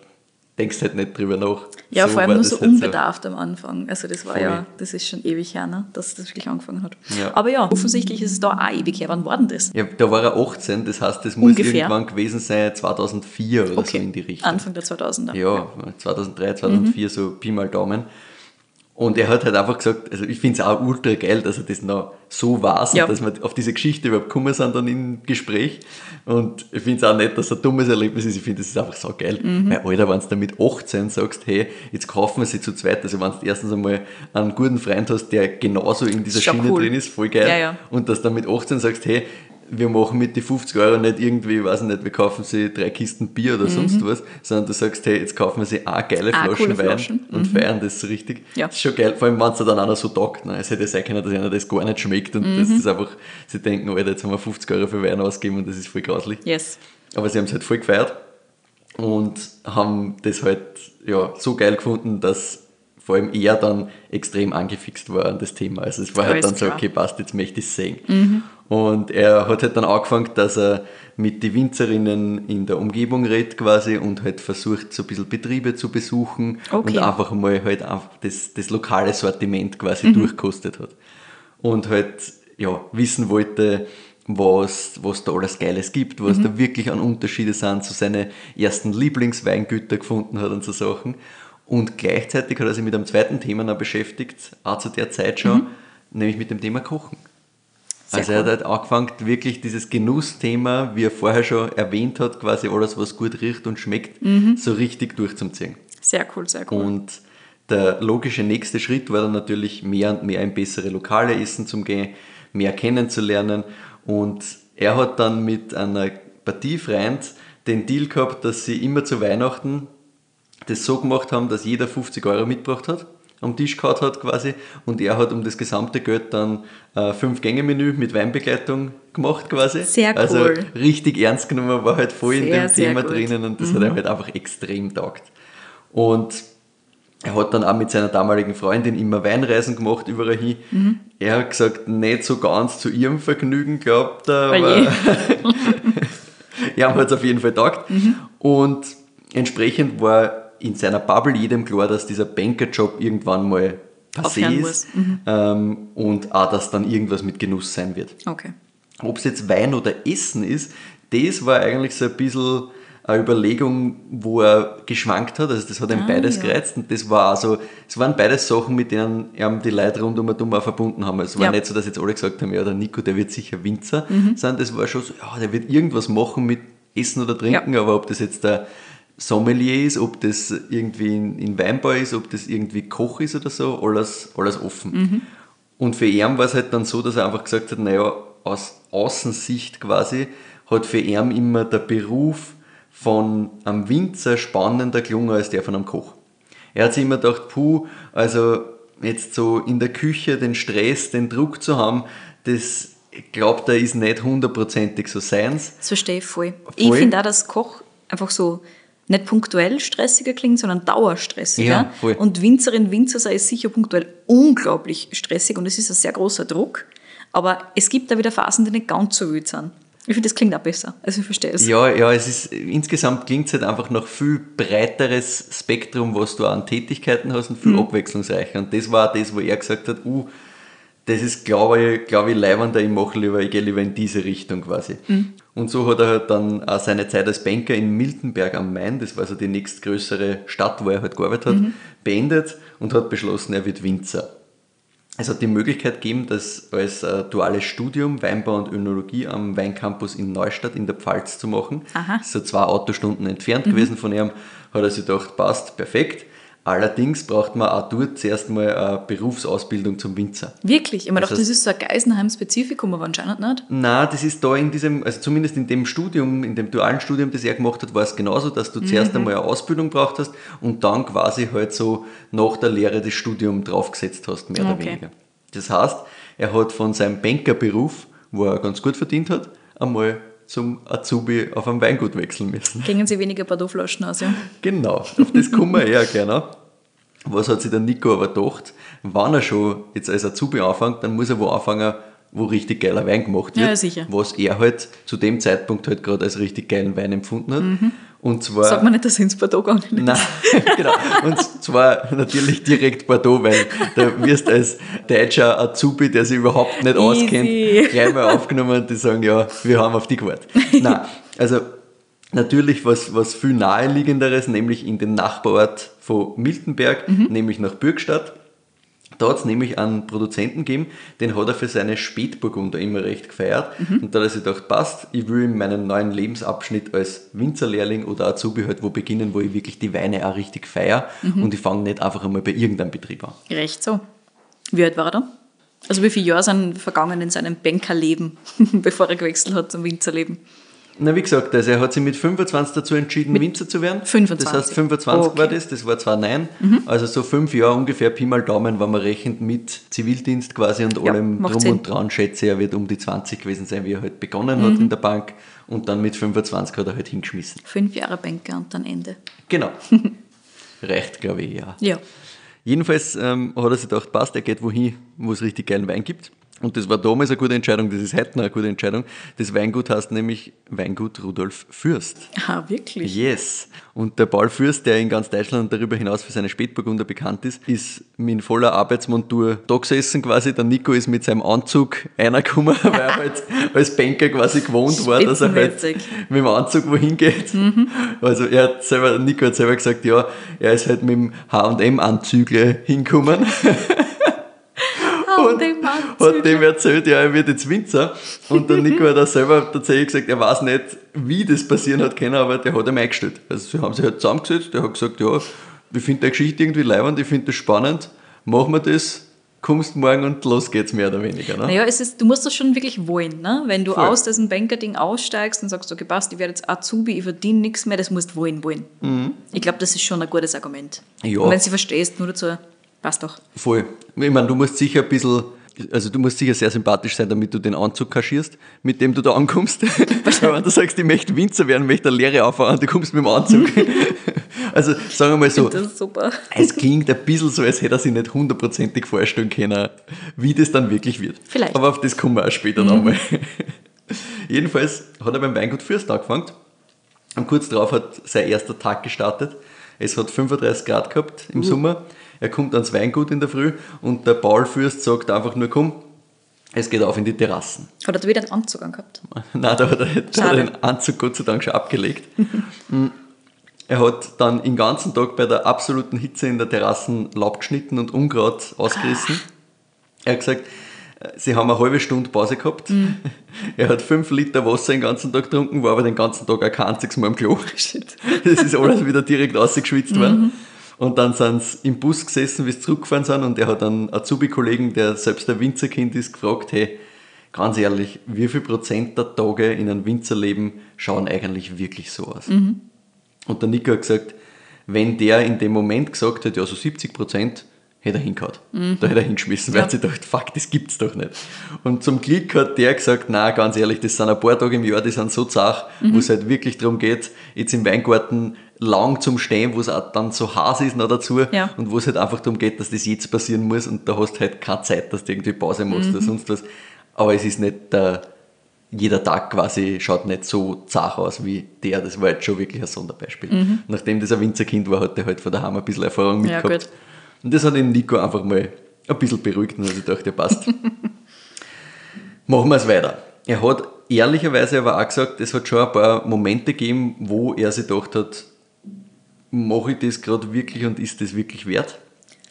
denkst halt nicht drüber nach.
Ja, so vor allem nur so unbedarft so. am Anfang. Also das war Voll. ja, das ist schon ewig her, ne, dass das wirklich angefangen hat. Ja. Aber ja, offensichtlich ist es da auch ewig her. Wann war denn das?
Ja, da war er 18, das heißt, das muss Ungefähr. irgendwann gewesen sein 2004 oder okay. so in die Richtung.
Anfang der 2000er.
Ja, 2003, 2004, mhm. so Pi mal Daumen. Und er hat halt einfach gesagt, also ich finde es auch ultra geil, dass er das noch so weiß ja. und dass wir auf diese Geschichte überhaupt gekommen sind dann im Gespräch. Und ich finde es auch nett, dass es ein dummes Erlebnis ist. Ich finde, das ist einfach so geil. Mhm. Weil, Alter, wenn du da mit 18 sagst, hey, jetzt kaufen wir sie zu zweit, also wenn du erstens einmal einen guten Freund hast, der genauso in dieser Schiene cool. drin ist, voll geil. Ja, ja. Und dass du dann mit 18 sagst, hey, wir machen mit den 50 Euro nicht irgendwie, weiß ich nicht, wir kaufen sie drei Kisten Bier oder mhm. sonst was, sondern du sagst, hey, jetzt kaufen wir sie auch geile ah, Flaschen Wein Flaschen. und mhm. feiern das so richtig. Ja. Das ist schon geil, vor allem wenn es dann einer so taugt. Ne? Es hätte sein können, dass einer das gar nicht schmeckt und mhm. das ist einfach, sie denken, Alter, jetzt haben wir 50 Euro für Wein ausgegeben und das ist voll grauslich.
Yes.
Aber sie haben es halt voll gefeiert und haben das halt ja, so geil gefunden, dass vor allem er dann extrem angefixt war an das Thema. Also es war halt dann klar. so, okay, passt, jetzt möchte ich es sehen. Mhm. Und er hat halt dann angefangen, dass er mit den Winzerinnen in der Umgebung redet quasi und halt versucht, so ein bisschen Betriebe zu besuchen okay. und einfach mal halt einfach das, das lokale Sortiment quasi mhm. durchkostet hat. Und halt, ja, wissen wollte, was, was da alles Geiles gibt, was mhm. da wirklich an Unterschiede sind, so seine ersten Lieblingsweingüter gefunden hat und so Sachen. Und gleichzeitig hat er sich mit einem zweiten Thema noch beschäftigt, auch zu der Zeit schon, mhm. nämlich mit dem Thema Kochen. Sehr also er hat halt angefangen, wirklich dieses Genussthema, wie er vorher schon erwähnt hat, quasi alles, was gut riecht und schmeckt, mhm. so richtig durchzuziehen.
Sehr cool, sehr cool.
Und der logische nächste Schritt war dann natürlich mehr und mehr in bessere Lokale essen zu gehen, mehr kennenzulernen. Und er hat dann mit einer Partie Freund den Deal gehabt, dass sie immer zu Weihnachten das so gemacht haben, dass jeder 50 Euro mitgebracht hat am Tisch gehabt hat quasi und er hat um das gesamte Geld dann äh, fünf Gänge Menü mit Weinbegleitung gemacht quasi.
Sehr
also
cool.
Also richtig ernst genommen, war halt voll sehr, in dem Thema gut. drinnen und das mhm. hat er halt einfach extrem taugt. Und er hat dann auch mit seiner damaligen Freundin immer Weinreisen gemacht, überall hin. Mhm. Er hat gesagt, nicht so ganz zu ihrem Vergnügen, glaubt er, aber ja, hat es auf jeden Fall taugt. Mhm. Und entsprechend war in seiner Bubble jedem klar, dass dieser Bankerjob irgendwann mal passé ist mhm. ähm, und auch, dass dann irgendwas mit Genuss sein wird.
Okay.
Ob es jetzt Wein oder Essen ist, das war eigentlich so ein bisschen eine Überlegung, wo er geschwankt hat. Also das hat ihm ah, beides ja. gereizt und das war also, es waren beides Sachen, mit denen ihm die Leute rund um ihn auch verbunden haben. Es war ja. nicht so, dass jetzt alle gesagt haben, ja, der Nico, der wird sicher Winzer, mhm. sondern das war schon so, ja, der wird irgendwas machen mit Essen oder Trinken, ja. aber ob das jetzt der Sommelier ist, ob das irgendwie in, in Weinbau ist, ob das irgendwie Koch ist oder so, alles, alles offen. Mhm. Und für ihn war es halt dann so, dass er einfach gesagt hat, naja, aus Außensicht quasi hat für ihn immer der Beruf von einem Winzer spannender gelungen als der von einem Koch. Er hat sich immer gedacht, puh, also jetzt so in der Küche den Stress, den Druck zu haben, das glaubt er ist nicht hundertprozentig so seins.
Das verstehe ich voll. voll. Ich finde auch, dass Koch einfach so nicht punktuell stressiger klingt, sondern dauerstressiger. Ja, voll. und Winzerin, Winzer sei sicher punktuell unglaublich stressig und es ist ein sehr großer Druck. Aber es gibt da wieder Phasen, die nicht ganz so wild sind. Ich finde, das klingt auch besser. Also ich verstehe es.
Ja, ja, es ist, insgesamt klingt es halt einfach noch viel breiteres Spektrum, was du an Tätigkeiten hast und viel mhm. abwechslungsreicher. Und das war das, wo er gesagt hat, uh, das ist, glaube ich, glaube ich, leibender, ich mache lieber, ich gehe lieber in diese Richtung quasi. Mhm. Und so hat er halt dann auch seine Zeit als Banker in Miltenberg am Main, das war also die nächstgrößere Stadt, wo er halt gearbeitet hat, mhm. beendet und hat beschlossen, er wird Winzer. Es hat die Möglichkeit gegeben, das als äh, duales Studium Weinbau und Önologie am Weincampus in Neustadt in der Pfalz zu machen. Aha. So zwei Autostunden entfernt mhm. gewesen von ihm. Hat er sich gedacht, passt, perfekt. Allerdings braucht man auch dort zuerst mal eine Berufsausbildung zum Winzer.
Wirklich? Ich meine, das, das ist so ein Geisenheim-Spezifikum, aber anscheinend nicht.
Nein, das ist da in diesem, also zumindest in dem Studium, in dem dualen Studium, das er gemacht hat, war es genauso, dass du mhm. zuerst einmal eine Ausbildung braucht hast und dann quasi halt so nach der Lehre das Studium draufgesetzt hast, mehr okay. oder weniger. Das heißt, er hat von seinem Bankerberuf, wo er ganz gut verdient hat, einmal zum Azubi auf einem Weingut wechseln müssen.
Gingen Sie weniger Bordeauxflaschen aus, ja?
Genau, auf das kommen wir eher gerne. Was hat sich der Nico aber gedacht? Wenn er schon jetzt als Azubi anfängt, dann muss er wo anfangen, wo richtig geiler Wein gemacht wird.
Ja, sicher.
Was er halt zu dem Zeitpunkt halt gerade als richtig geilen Wein empfunden hat. Und zwar.
Sag mal nicht, dass ins Bordeaux gegangen ist.
Nein, genau. Und zwar natürlich direkt Bordeaux, weil da wirst als deutscher Azubi, der sich überhaupt nicht
Easy.
auskennt, gleich mal aufgenommen und die sagen, ja, wir haben auf die gewartet. Nein, also natürlich was, was viel naheliegenderes, nämlich in den Nachbarort von Miltenberg, nämlich nach Bürgstadt. Da hat es nämlich einen Produzenten gegeben, den hat er für seine Spätburgunder immer recht gefeiert. Und da hat er sich gedacht, passt, ich will in meinem neuen Lebensabschnitt als Winzerlehrling oder Azubi halt wo beginnen, wo ich wirklich die Weine auch richtig feiere. Und ich fange nicht einfach einmal bei irgendeinem Betrieb an.
Recht so. Wie alt war er da? Also wie viele Jahre sind vergangen in seinem Bankerleben, bevor er gewechselt hat zum Winzerleben?
Na, wie gesagt, also er hat sich mit 25 dazu entschieden, Winzer zu werden.
25.
Das heißt, 25
Okay.
war das, das war 2009. Also so fünf Jahre ungefähr, Pi mal Daumen, wenn man rechnet mit Zivildienst quasi und
Ja,
allem drum
Sinn.
und dran, schätze er wird um die 20 gewesen sein, wie er halt begonnen hat in der Bank. Und dann mit 25 hat er halt hingeschmissen.
Fünf Jahre Banker und dann Ende.
Genau. Reicht, glaube ich, ja.
Ja.
Jedenfalls ähm, hat er sich gedacht, passt, er geht wohin, wo es richtig geilen Wein gibt. Und das war damals eine gute Entscheidung, das ist heute noch eine gute Entscheidung. Das Weingut heißt nämlich Weingut Rudolf Fürst.
Ah, wirklich?
Yes. Und der Paul Fürst, der in ganz Deutschland und darüber hinaus für seine Spätburgunder bekannt ist, ist mit voller Arbeitsmontur da gesessen quasi. Der Nico ist mit seinem Anzug reingekommen, weil er halt als Banker quasi gewohnt war, dass er halt mit dem Anzug wohin geht. Also er hat selber, Nico hat selber gesagt, ja, er ist halt mit dem H&M-Anzügle hingekommen.
Und dem
hat dem erzählt, ja, er wird jetzt Winzer. Und der Nico hat auch selber tatsächlich gesagt, er weiß nicht, wie das passieren hat können, aber der hat ihm eingestellt. Also sie haben sich halt zusammengesetzt, der hat gesagt, ja, ich finde die Geschichte irgendwie leibend, ich finde das spannend, machen wir das, kommst morgen und los geht's mehr oder weniger. Ne?
Naja, es ist, du musst das schon wirklich wollen. Ne? Wenn du
Voll.
aus diesem Banker-Ding aussteigst und sagst, okay, passt, ich werde jetzt Azubi, ich verdiene nichts mehr, das musst du wollen, wollen. Ich glaube, das ist schon ein gutes Argument.
Mhm. Ja.
Und wenn du verstehst, nur dazu, passt doch.
Voll. Ich meine, du musst sicher ein bisschen, also du musst sicher sehr sympathisch sein, damit du den Anzug kaschierst, mit dem du da ankommst. Weil wenn du sagst, ich möchte Winzer werden, möchte eine Lehre auffahren, du kommst mit dem Anzug. also sagen wir mal so,
Das ist super.
es klingt ein bisschen so, als hätte er sich nicht hundertprozentig vorstellen können, wie das dann wirklich wird.
Vielleicht.
Aber auf das kommen wir auch später nochmal. Jedenfalls hat er beim Weingut Fürst angefangen und kurz darauf hat sein erster Tag gestartet. Es hat 35 Grad gehabt im Sommer. Er kommt ans Weingut in der Früh und der Paul Fürst sagt einfach nur, komm, es geht auf in die Terrassen.
Hat er wieder einen Anzug angehabt?
Nein, da hat er, da hat er den Anzug Gott sei Dank schon abgelegt. Mm. er hat dann den ganzen Tag bei der absoluten Hitze in der Terrassen Laub geschnitten und Unkraut ausgerissen. Er hat gesagt, sie haben eine halbe Stunde Pause gehabt. Er hat fünf Liter Wasser den ganzen Tag getrunken, war aber den ganzen Tag auch kein einziges Mal im Klo.
Shit.
Das ist alles wieder direkt ausgeschwitzt worden. Und dann sind sie im Bus gesessen, wie sie zurückgefahren sind. Und er hat einen Azubi-Kollegen, der selbst ein Winzerkind ist, gefragt, hey, ganz ehrlich, wie viel Prozent der Tage in einem Winzerleben schauen eigentlich wirklich so aus? Und der Nico hat gesagt, wenn der in dem Moment gesagt hätte, ja, so 70 Prozent, hätte er hingehauen. Da hätte er hingeschmissen, weil
Ja.
sich gedacht, fuck, das gibt's doch nicht. Und zum Glück hat der gesagt, na, ganz ehrlich, das sind ein paar Tage im Jahr, die sind so zart, wo es halt wirklich darum geht, jetzt im Weingarten lang zum Stehen, wo es auch dann so heiß ist noch dazu
Ja.
und wo es halt einfach darum geht, dass das jetzt passieren muss und da hast du halt keine Zeit, dass du irgendwie Pause machst oder sonst was. Aber es ist nicht der, jeder Tag quasi schaut nicht so zart aus wie der. Das war jetzt schon wirklich ein Sonderbeispiel. Nachdem das ein Winzerkind war, hat er halt von daheim ein bisschen Erfahrung
Ja,
mitgehabt.
gut.
und das hat den Nico einfach mal ein bisschen beruhigt und hat sich gedacht, ja passt. Machen wir es weiter. Er hat ehrlicherweise aber auch gesagt, es hat schon ein paar Momente gegeben, wo er sich gedacht hat, mache ich das gerade wirklich und ist das wirklich wert?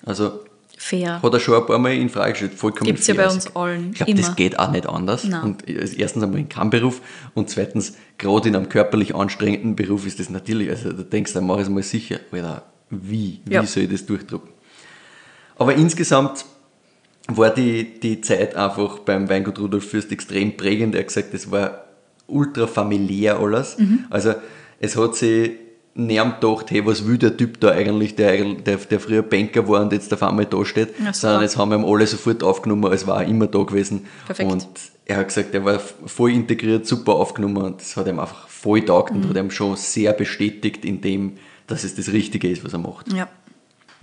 Also
Fair.
hat er schon ein paar Mal in Frage gestellt, vollkommen
Gibt's ja bei
fair.
uns allen,
Ich glaube, das geht auch nicht anders.
Nein.
Und erstens einmal in keinem Beruf und zweitens, gerade in einem körperlich anstrengenden Beruf ist das natürlich, also da denkst du, mach ich es mal sicher, Alter, wie, wie
Ja.
soll ich das durchdrucken? Aber insgesamt war die, die Zeit einfach beim Weingut Rudolf Fürst extrem prägend. Er hat gesagt, das war ultra familiär alles. Also es hat sich niemand gedacht, hey, was will der Typ da eigentlich, der, der, der früher Banker war und jetzt auf einmal da steht,
Ach
sondern jetzt haben wir ihn alle sofort aufgenommen, als war er immer da gewesen.
Perfekt.
Und er hat gesagt, er war voll integriert, super aufgenommen und das hat ihm einfach voll taugt
Mhm.
und hat ihm schon sehr bestätigt in dem, dass es das Richtige ist, was er macht.
Ja.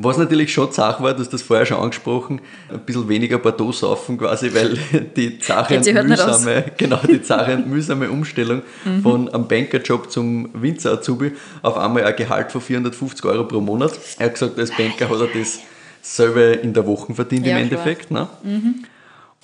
Was natürlich schon Sache war, du hast das vorher schon angesprochen, ein bisschen weniger Bordeaux saufen quasi, weil die
sich halt
mühsame, genau, die Sache mühsame Umstellung von einem Bankerjob zum Winzer-Azubi auf einmal ein Gehalt von 450 Euro pro Monat. Er hat gesagt, als Banker hat er das selber in der Woche verdient
Ja,
im. Endeffekt. Ne?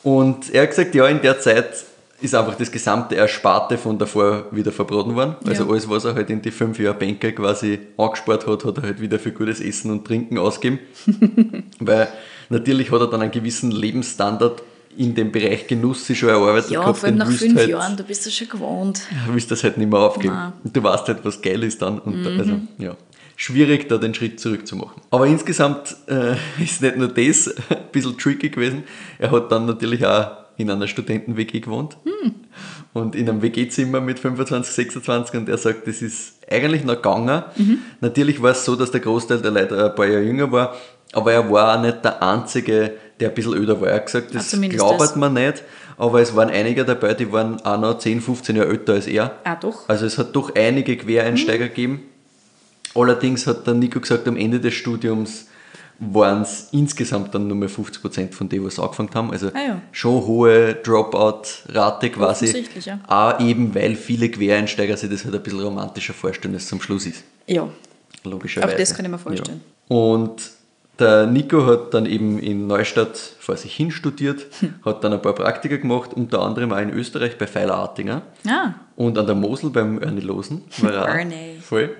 Und er hat gesagt, ja, in der Zeit ist einfach das gesamte Ersparte von davor wieder verbraten worden. Also
Ja.
alles, was er halt in die fünf Jahre Banker quasi angespart hat, hat er halt wieder für gutes Essen und Trinken ausgegeben. Weil natürlich hat er dann einen gewissen Lebensstandard in dem Bereich Genuss sich schon erarbeitet
Ja,
gehabt.
vor allem nach fünf
halt,
Jahren, du bist ja schon gewohnt.
willst das halt nicht mehr aufgeben.
Nein.
Und du weißt halt, was geil ist dann. Und da,
Mhm.
also, ja, schwierig, da den Schritt zurückzumachen. Aber insgesamt äh, ist nicht nur das ein bisschen tricky gewesen. Er hat dann natürlich auch in einer Studenten-WG gewohnt.
Hm.
Und in einem WG-Zimmer mit 25, 26 und er sagt, das ist eigentlich noch gegangen.
Mhm.
Natürlich war es so, dass der Großteil der Leute ein paar Jahre jünger war, aber er war auch nicht der Einzige, der ein bisschen öder war. Er hat gesagt, das
zumindest
glaubt man nicht, aber es waren einige dabei, die waren auch noch 10, 15 Jahre älter als er.
Ah, doch.
Also es hat doch einige Quereinsteiger gegeben. Allerdings hat der Nico gesagt, am Ende des Studiums waren es insgesamt dann nur mehr 50% von denen, was angefangen haben. Also
Ah ja.
schon hohe Dropout-Rate quasi.
Ja.
Auch eben, weil viele Quereinsteiger sich das halt ein bisschen romantischer vorstellen, als es zum Schluss ist.
Ja.
Logischerweise.
Auch das kann ich mir vorstellen.
Ja. Und der Nico hat dann eben in Neustadt vor sich hin studiert,
Hm.
hat dann ein paar Praktika gemacht, unter anderem auch in Österreich bei Feiler Artinger.
Ah,
Und an der Mosel beim Ernie Losen. War er
Ernie.
Voll.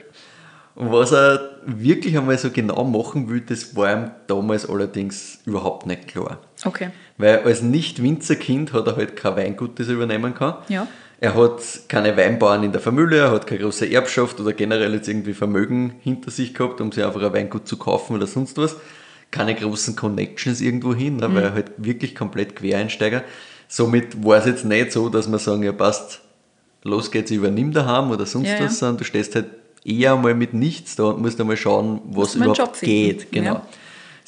Und was er wirklich einmal so genau machen will, das war ihm damals allerdings überhaupt nicht klar.
okay.
Weil als Nicht-Winzerkind hat er halt kein Weingut, das er übernehmen kann.
Ja.
Er hat keine Weinbauern in der Familie, er hat keine große Erbschaft oder generell jetzt irgendwie Vermögen hinter sich gehabt, um sich einfach ein Weingut zu kaufen oder sonst was. Keine großen Connections irgendwo hin, ne, weil er halt wirklich komplett Quereinsteiger. Somit war es jetzt nicht so, dass man sagen, ja passt, los geht's, ich übernimm daheim oder sonst
ja.
was, sondern du stehst halt eher mal mit nichts da und musst einmal schauen, was überhaupt geht. Genau.
Ja.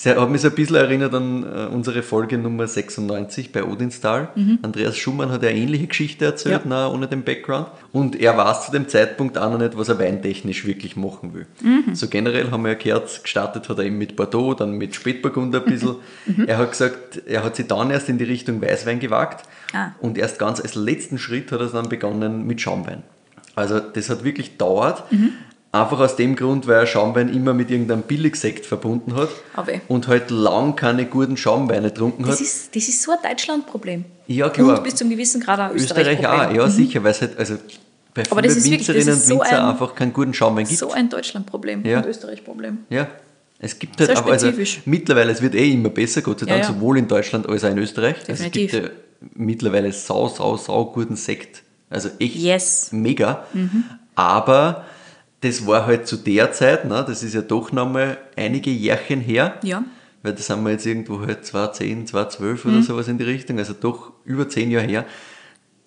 Es hat mich so ein bisschen erinnert an äh, unsere Folge Nummer 96 bei Odinstal. Andreas Schumann hat ja eine ähnliche Geschichte erzählt,
Mhm. Ja.
na, ohne den Background. Und er weiß zu dem Zeitpunkt auch noch nicht, was er weintechnisch wirklich machen will.
Mhm.
So generell haben wir ja gehört, gestartet hat er eben mit Bordeaux, dann mit Spätburgunder ein bisschen.
Mhm.
Er hat gesagt, er hat sich dann erst in die Richtung Weißwein gewagt.
Ah.
Und erst ganz als letzten Schritt hat er dann begonnen mit Schaumwein. Also das hat wirklich dauert.
Mhm.
Einfach aus dem Grund, weil er Schaumwein immer mit irgendeinem Billigsekt verbunden hat
Aber eh.
und halt lang keine guten Schaumweine getrunken hat.
Das ist, das ist so ein Deutschland-Problem.
Ja, klar.
Und bis zum gewissen Grad auch
Österreich auch,
Österreich-Problem.
ja sicher, weil es halt also bei
Aber
vielen
wirklich-
Winzerinnen
ist
und
so
Winzer
ein-
einfach keinen guten Schaumwein gibt.
So ein Deutschland-Problem
Ja.
und Österreich-Problem.
Ja. Es gibt halt auch, also mittlerweile, es wird eh immer besser, Gott sei
Ja,
Dank,
ja.
sowohl in Deutschland als auch in Österreich.
Definitiv.
Also es gibt ja mittlerweile sau, sau, sau guten Sekt. Also echt
Yes.
mega. Aber das war halt zu der Zeit, ne, das ist ja doch nochmal einige Jährchen her.
Ja.
Weil das haben wir jetzt irgendwo halt 2010, 2012
Mhm.
oder sowas in die Richtung, also doch über zehn Jahre her.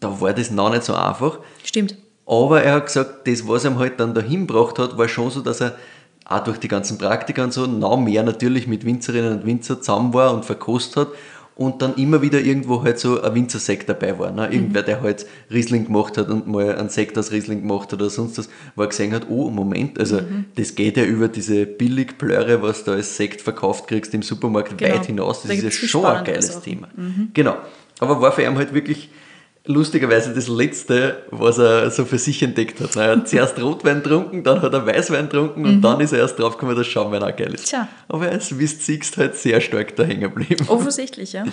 Da war das noch nicht so einfach.
Stimmt.
Aber er hat gesagt, das, was er halt dann dahin gebracht hat, war schon so, dass er auch durch die ganzen Praktika und so noch mehr natürlich mit Winzerinnen und Winzer zusammen war und verkostet hat und dann immer wieder irgendwo halt so ein Winzersekt dabei war. Ne? Irgendwer, der halt Riesling gemacht hat und mal einen Sekt aus Riesling gemacht hat oder sonst was, wo er gesehen hat, oh, Moment, also das geht ja über diese Billigplöre, was du als Sekt verkauft kriegst im Supermarkt,
Genau.
weit hinaus. Das
Da
ist ja schon ein geiles. Thema. Genau. Aber war für ihn halt wirklich lustigerweise das Letzte, was er so für sich entdeckt hat. Er hat zuerst Rotwein getrunken, dann hat er Weißwein getrunken und dann ist er erst draufgekommen, dass Schaumwein auch geil ist.
Mhm. Tja.
Aber er ist, wie du siehst, halt sehr stark da hängen geblieben.
Offensichtlich, ja.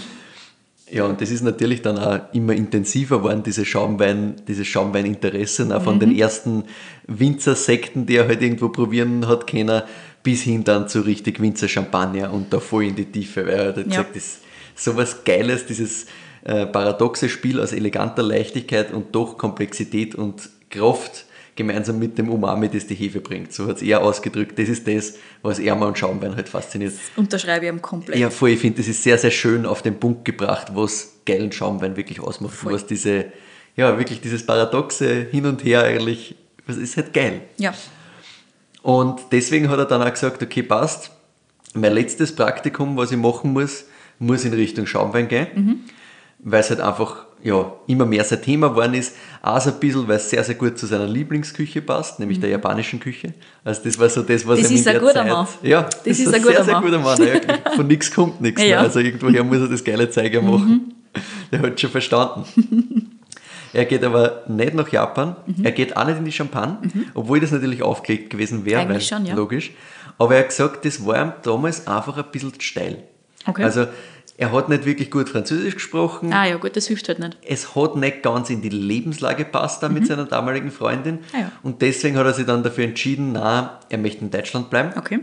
Ja, und das ist natürlich dann auch immer intensiver geworden, diese Schaumwein, dieses Schaumweininteresse, auch von den ersten Winzersekten, die er halt irgendwo probieren hat können, bis hin dann zu richtig Winzer-Champagner und da voll in die Tiefe, weil er hat halt
Ja.
gesagt, das ist sowas Geiles, dieses äh, paradoxe Spiel aus eleganter Leichtigkeit und doch Komplexität und Kraft gemeinsam mit dem Umami, das die Hefe bringt. So hat es er ausgedrückt. Das ist das, was Erma und Schaumwein halt fasziniert.
Unterschreibe ich ihm komplett.
Ja, voll, ich finde, das ist sehr, sehr schön auf den Punkt gebracht, was geilen Schaumwein wirklich ausmacht.
Voll.
Was diese, ja, wirklich dieses Paradoxe hin und her eigentlich, das ist halt geil.
Ja.
Und deswegen hat er dann auch gesagt, okay, passt. Mein letztes Praktikum, was ich machen muss, muss in Richtung Schaumwein gehen, weil es halt einfach ja, immer mehr sein Thema geworden ist. Auch so ein bisschen, weil es sehr, sehr gut zu seiner Lieblingsküche passt, nämlich der japanischen Küche. Also das war so das, was
Das ist
in
ein
der
guter
Zeit,
Mann.
Ja, das,
ist
ist
ein guter
sehr, sehr
Mann.
guter Mann. Ja, von nichts kommt nichts.
Ja.
Ne? Also irgendwoher muss er das geile Zeug ja machen. Der hat schon verstanden. Er geht aber nicht nach Japan,
Mhm.
er geht auch nicht in die Champagne, obwohl das natürlich aufgelegt gewesen wäre, weil
schon, ja.
logisch. Aber er hat gesagt, das war ihm damals einfach ein bisschen steil.
Okay.
Also er hat nicht wirklich gut Französisch gesprochen,
Ah ja, gut, das hilft halt nicht.
es hat nicht ganz in die Lebenslage passt da mit seiner damaligen Freundin.
Ah ja.
Und deswegen hat er sich dann dafür entschieden, na, er möchte in Deutschland bleiben.
Okay.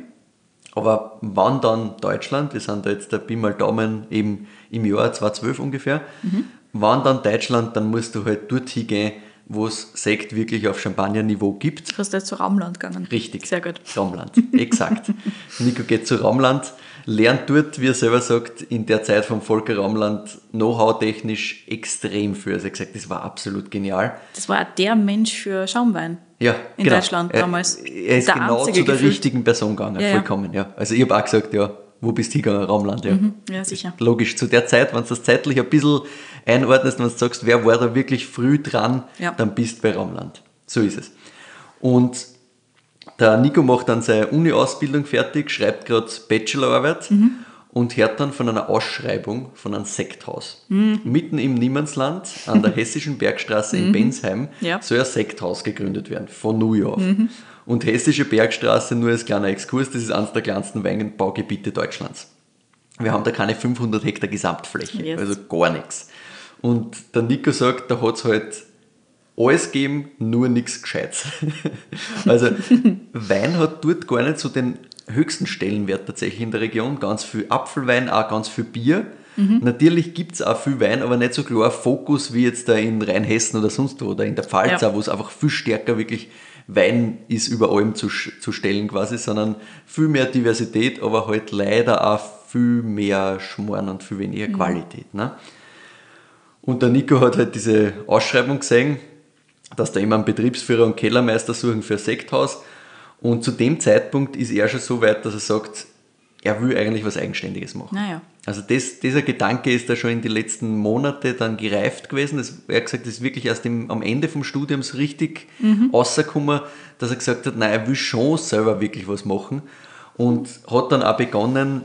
Aber wann dann Deutschland, wir sind da jetzt der Pi mal Daumen eben im Jahr 2012 ungefähr, wann dann Deutschland, dann musst du halt dort hingehen, wo es Sekt wirklich auf Champagner-Niveau gibt.
Du hast jetzt zu Raumland gegangen.
Richtig.
Sehr gut.
Raumland, exakt. Nico geht zu Raumland, lernt dort, wie er selber sagt, in der Zeit vom Volker Raumland know-how-technisch extrem viel. Also er hat gesagt, das war absolut genial.
Das war auch der Mensch für Schaumwein.
Ja,
In
genau.
Deutschland
er,
damals.
Er ist
Der
genau zu der
gefühlt.
richtigen Person gegangen,
Ja,
vollkommen, ja. Also ich habe auch gesagt, ja, wo bist du hingegangen? Raumland, ja.
Ja, sicher.
Logisch, zu der Zeit, wenn du das zeitlich ein bisschen einordnest, wenn du sagst, wer war da wirklich früh dran,
Ja.
dann bist du bei Raumland. So ist es. Und der Nico macht dann seine Uni-Ausbildung fertig, schreibt gerade Bachelorarbeit und hört dann von einer Ausschreibung von einem Sekthaus. Mitten im Niemandsland an der Hessischen Bergstraße in Bensheim
Ja.
soll ein Sekthaus gegründet werden, von New York. Und Hessische Bergstraße, nur als kleiner Exkurs, das ist eines der kleinsten Weinbaugebiete Deutschlands. Wir haben da keine 500 Hektar Gesamtfläche,
Yes.
also gar nichts. Und der Nico sagt, da hat es halt alles gegeben, nur nichts Gescheites. also Wein hat dort gar nicht so den höchsten Stellenwert tatsächlich in der Region. Ganz viel Apfelwein, auch ganz viel Bier. Natürlich gibt es auch viel Wein, aber nicht so klar Fokus wie jetzt da in Rheinhessen oder sonst wo oder in der Pfalz,
Ja.
wo es einfach viel stärker wirklich Wein ist über allem zu, zu stellen quasi, sondern viel mehr Diversität, aber halt leider auch viel mehr Schmoren und viel weniger Qualität. Ne? Und der Nico hat halt diese Ausschreibung gesehen, dass da immer einen Betriebsführer und Kellermeister suchen für ein Sekthaus. Und zu dem Zeitpunkt ist er schon so weit, dass er sagt, er will eigentlich was Eigenständiges machen.
Naja.
Also das, dieser Gedanke ist da schon in den letzten Monaten dann gereift gewesen. Das, er hat gesagt, das ist wirklich erst im, am Ende vom Studium so richtig rausgekommen, dass er gesagt hat, nein, er will schon selber wirklich was machen. Und hat dann auch begonnen,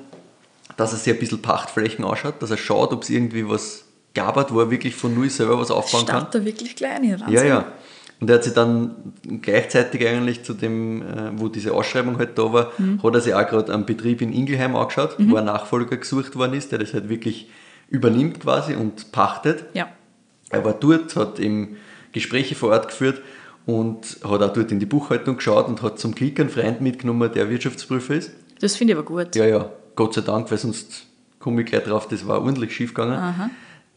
dass er sich ein bisschen Pachtflächen anschaut, dass er schaut, ob es irgendwie was gab, wo er wirklich von null selber was aufbauen kann.
Start da wirklich klein hier.
Ja, ja. Und er hat sich dann gleichzeitig eigentlich zu dem, äh, wo diese Ausschreibung halt da war, hat er sich auch gerade einen Betrieb in Ingelheim angeschaut, wo ein Nachfolger gesucht worden ist, der das halt wirklich übernimmt quasi und pachtet.
Ja.
Er war dort, hat eben Gespräche vor Ort geführt und hat auch dort in die Buchhaltung geschaut und hat zum Glück einen Freund mitgenommen, der Wirtschaftsprüfer ist.
Das finde ich aber gut.
Ja, ja, Gott sei Dank, weil sonst komme ich gleich drauf, das war ordentlich schief gegangen.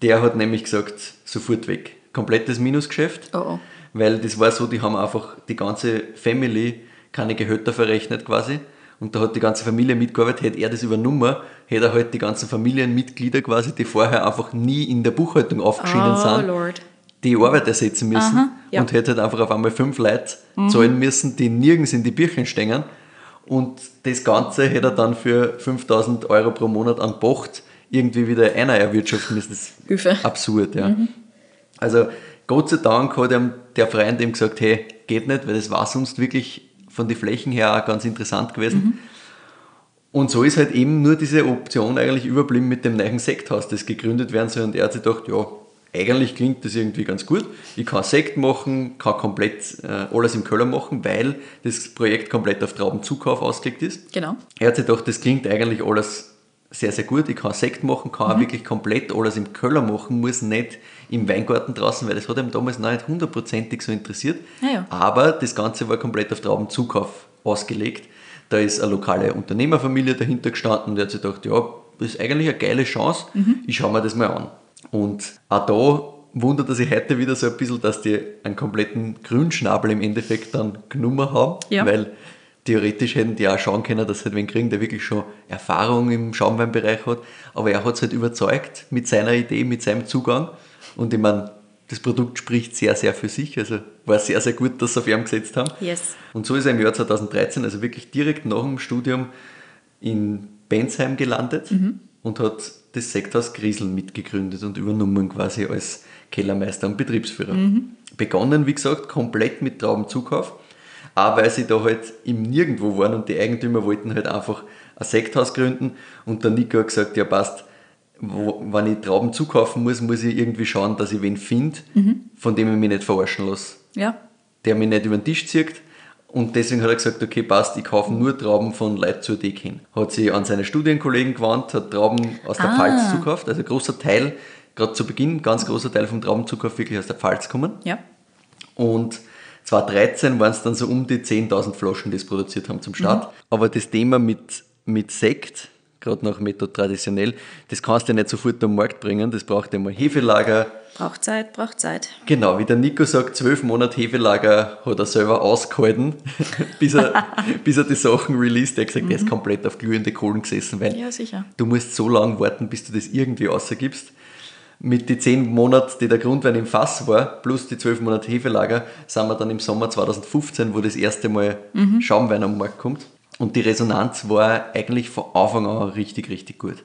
Der hat nämlich gesagt, sofort weg. Komplettes Minusgeschäft.
Oh, oh.
Weil das war so, die haben einfach die ganze Family keine Gehälter verrechnet quasi. Und da hat die ganze Familie mitgearbeitet, hätte er das übernommen, hätte er halt die ganzen Familienmitglieder quasi, die vorher einfach nie in der Buchhaltung aufgeschieden
Oh,
sind,
Lord.
die Arbeit ersetzen müssen
Aha, ja.
und hätte halt einfach auf einmal fünf Leute zahlen müssen, die nirgends in die Birchen stehen. Und das Ganze hätte er dann für 5000 Euro pro Monat an Pacht irgendwie wieder einer erwirtschaften müssen. Das ist
Hilfe.
absurd, ja. Also Gott sei Dank hat ihm der Freund ihm gesagt, hey, geht nicht, weil das war sonst wirklich von den Flächen her auch ganz interessant gewesen. Und so ist halt eben nur diese Option eigentlich überblieben mit dem neuen Sekthaus, das gegründet werden soll. Und er hat sich gedacht, ja, eigentlich klingt das irgendwie ganz gut. Ich kann Sekt machen, kann komplett äh, alles im Keller machen, weil das Projekt komplett auf Traubenzukauf ausgelegt ist.
Genau.
Er hat sich gedacht, das klingt eigentlich alles sehr, sehr gut. Ich kann Sekt machen, kann auch wirklich komplett alles im Keller machen, muss nicht im Weingarten draußen, weil das hat ihm damals noch nicht hundertprozentig so interessiert.
Ja, ja.
Aber das Ganze war komplett auf Traubenzukauf ausgelegt. Da ist eine lokale Unternehmerfamilie dahinter gestanden und er hat sich gedacht, ja, das ist eigentlich eine geile Chance,
Mhm.
ich schaue mir das mal an. Und auch da wundert er sich heute wieder so ein bisschen, dass die einen kompletten Grünschnabel im Endeffekt dann genommen haben,
Ja.
weil theoretisch hätten die auch schauen können, dass sie halt wen kriegen, der wirklich schon Erfahrung im Schaumweinbereich hat. Aber er hat es halt überzeugt mit seiner Idee, mit seinem Zugang. Und ich meine, das Produkt spricht sehr, sehr für sich. Also war sehr, sehr gut, dass sie auf ihn gesetzt haben.
Yes.
Und so ist er im Jahr 2013, also wirklich direkt nach dem Studium, in Bensheim gelandet und hat das Sekthaus Grieseln mitgegründet und übernommen quasi als Kellermeister und Betriebsführer. Begonnen, wie gesagt, komplett mit Traubenzukauf, auch weil sie da halt im Nirgendwo waren und die Eigentümer wollten halt einfach ein Sekthaus gründen und der Nico hat gesagt, ja passt, wo, wenn ich Trauben zukaufen muss, muss ich irgendwie schauen, dass ich wen finde, von dem ich mich nicht verarschen lasse
Ja.
der mich nicht über den Tisch zieht. Und deswegen hat er gesagt, okay, passt, ich kaufe nur Trauben von Leuten zur ich kenne. Hat sich an seine Studienkollegen gewandt, hat Trauben aus der
Ah.
Pfalz zukauft. Also ein großer Teil, gerade zu Beginn, ganz großer Teil vom Traubenzukauf wirklich aus der Pfalz gekommen.
Ja.
Und 2013 waren es dann so um die 10.000 Flaschen, die es produziert haben zum Start. Aber das Thema mit, mit Sekt, gerade nach Methode traditionell, das kannst du ja nicht sofort am Markt bringen. Das braucht ja mal Hefelager,
Braucht Zeit, braucht Zeit.
Genau, wie der Nico sagt, zwölf Monate Hefelager hat er selber ausgehalten, bis er, bis er die Sachen released. Er hat gesagt, er ist komplett auf glühende Kohlen gesessen, weil
Ja, sicher.
du musst so lange warten, bis du das irgendwie rausgibst. Mit den zehn Monaten, die der Grundwein im Fass war, plus die zwölf Monate Hefelager, sind wir dann im Sommer 2015, wo das erste Mal Schaumwein am Markt kommt. Und die Resonanz war eigentlich von Anfang an richtig, richtig gut.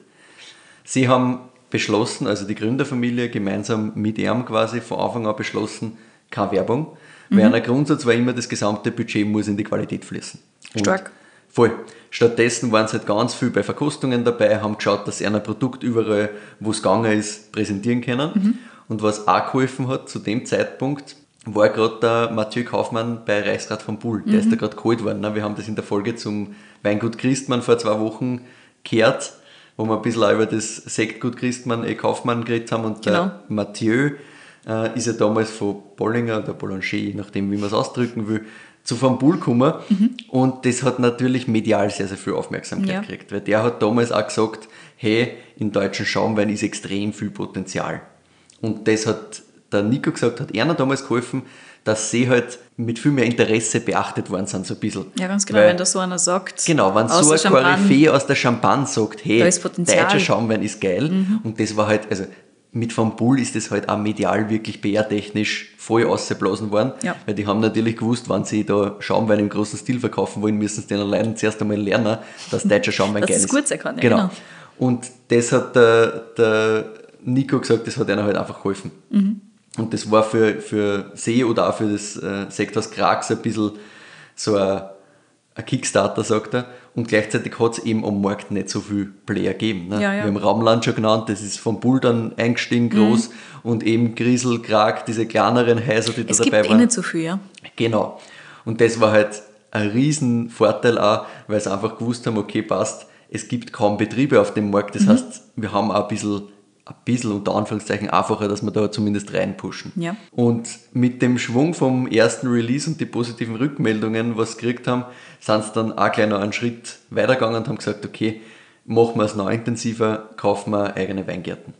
Sie haben beschlossen, also die Gründerfamilie gemeinsam mit ihm quasi von Anfang an beschlossen, keine Werbung, weil ein Grundsatz war immer, das gesamte Budget muss in die Qualität fließen. Und
Stark.
Voll. Stattdessen waren sie halt ganz viel bei Verkostungen dabei, haben geschaut, dass sie ein Produkt überall, wo es gegangen ist, präsentieren können. Und was auch geholfen hat zu dem Zeitpunkt, war gerade der Mathieu Kaufmann bei Reichsrat von Bull. Der ist da gerade geholt worden. ne? Wir haben das in der Folge zum Weingut Christmann vor zwei Wochen gehört, wo wir ein bisschen auch über das Sektgut Christmann, eh Kaufmann geredet haben. Und
Genau.
der Mathieu äh, ist ja damals von Bollinger oder Boulanger, je nachdem wie man es ausdrücken will, zu Van Bull gekommen. Und das hat natürlich medial sehr, sehr viel Aufmerksamkeit
Ja.
gekriegt. Weil der hat damals auch gesagt, hey, in deutschen Schaumwein ist extrem viel Potenzial. Und das hat der Nico gesagt, hat einer damals geholfen, dass sie halt mit viel mehr Interesse beachtet worden sind, so ein bisschen.
Ja, ganz genau,
Weil-
wenn da so einer sagt.
Genau, wenn so ein Koryphäe aus der Champagne sagt, hey.
Mhm.
deutscher Schaumwein ist geil. Und das war halt, also mit Van Bull ist das halt auch medial wirklich PR-technisch voll ausgeblasen worden.
Ja.
Weil die haben natürlich gewusst, wenn sie da Schaumwein im großen Stil verkaufen wollen, müssen sie den allein zuerst einmal lernen, dass deutscher Schaumwein
Dass
geil
es
ist.
gut sein kann, ja,
genau.
genau.
Und das hat der, der Nico gesagt, das hat einer halt einfach geholfen.
Mhm.
Und das war für, für See oder auch für das äh, Sektors Krax ein bisschen so ein, ein Kickstarter, sagt er. Und gleichzeitig hat es eben am Markt nicht so viel Player gegeben. Ne?
Ja, ja.
Wir haben Raumland schon genannt, das ist vom Bull dann eingestiegen
Mhm.
groß und eben Grisel, Krag, diese kleineren Häuser, die
Es
da
gibt
dabei
eh
waren.
nicht so viel, ja.
Genau. Und das war halt ein riesen Vorteil auch, weil sie einfach gewusst haben, okay, passt, es gibt kaum Betriebe auf dem Markt. Das heißt, wir haben auch ein bisschen, ein bisschen unter Anführungszeichen einfacher, dass wir da zumindest reinpushen.
Ja.
Und mit dem Schwung vom ersten Release und die positiven Rückmeldungen, was sie gekriegt haben, sind sie dann auch gleich noch einen Schritt weitergegangen und haben gesagt, okay, machen wir es noch intensiver, kaufen wir eigene Weingärten.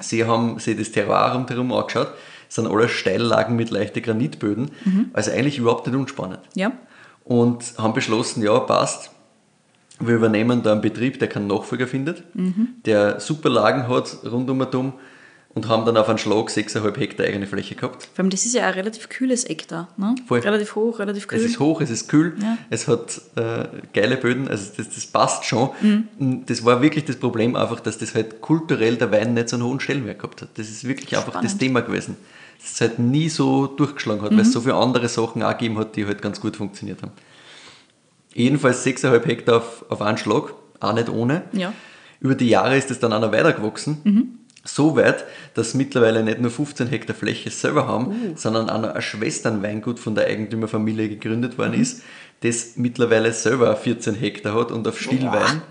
Sie haben sich das Terroir rundherum angeschaut, es sind alles Steillagen mit leichten Granitböden, also eigentlich überhaupt nicht unspannend.
Ja.
Und haben beschlossen, ja, passt, wir übernehmen da einen Betrieb, der keinen Nachfolger findet, der super Lagen hat rund um und um und haben dann auf einen Schlag 6,5 Hektar eigene Fläche gehabt.
Vor allem, das ist ja ein relativ kühles Eck da. Ne?
Voll.
Relativ hoch, relativ kühl.
Es ist hoch, es ist kühl,
Ja.
es hat äh, geile Böden, also das, das passt schon.
Mhm.
Das war wirklich das Problem einfach, dass das halt kulturell der Wein nicht so einen hohen Stellenwert gehabt hat. Das ist wirklich einfach das
Spannend.
Thema gewesen. Dass es halt nie so durchgeschlagen hat, weil
Mhm.
es so viele andere Sachen auch gegeben hat, die halt ganz gut funktioniert haben. Jedenfalls 6,5 Hektar auf, auf einen Schlag, auch nicht ohne.
Ja.
Über die Jahre ist es dann auch noch weiter gewachsen. So weit, dass mittlerweile nicht nur 15 Hektar Fläche selber haben, sondern auch noch ein Schwesternweingut von der Eigentümerfamilie gegründet worden ist, das mittlerweile selber 14 Hektar hat und auf Stillwein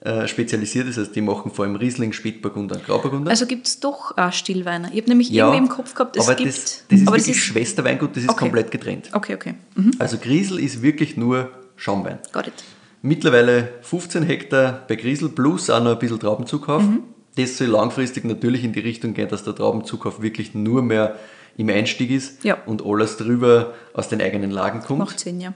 äh, spezialisiert ist. Also die machen vor allem Riesling, Spätburgunder und Grauburgunder.
Also gibt es doch auch Stillweine. Ich habe nämlich
Ja,
irgendwie im Kopf gehabt, es
aber
gibt.
das, das ist
aber
wirklich Schwesterweingut, das ist
Okay.
komplett getrennt.
Okay, okay. Mhm.
Also Griesel ist wirklich nur Schaumwein.
Got it.
Mittlerweile 15 Hektar bei Griesel plus auch noch ein bisschen Traubenzukauf.
Mhm.
Das soll langfristig natürlich in die Richtung gehen, dass der Traubenzukauf wirklich nur mehr im Einstieg ist
Ja.
und alles drüber aus den eigenen Lagen kommt.
Macht Sinn, ja.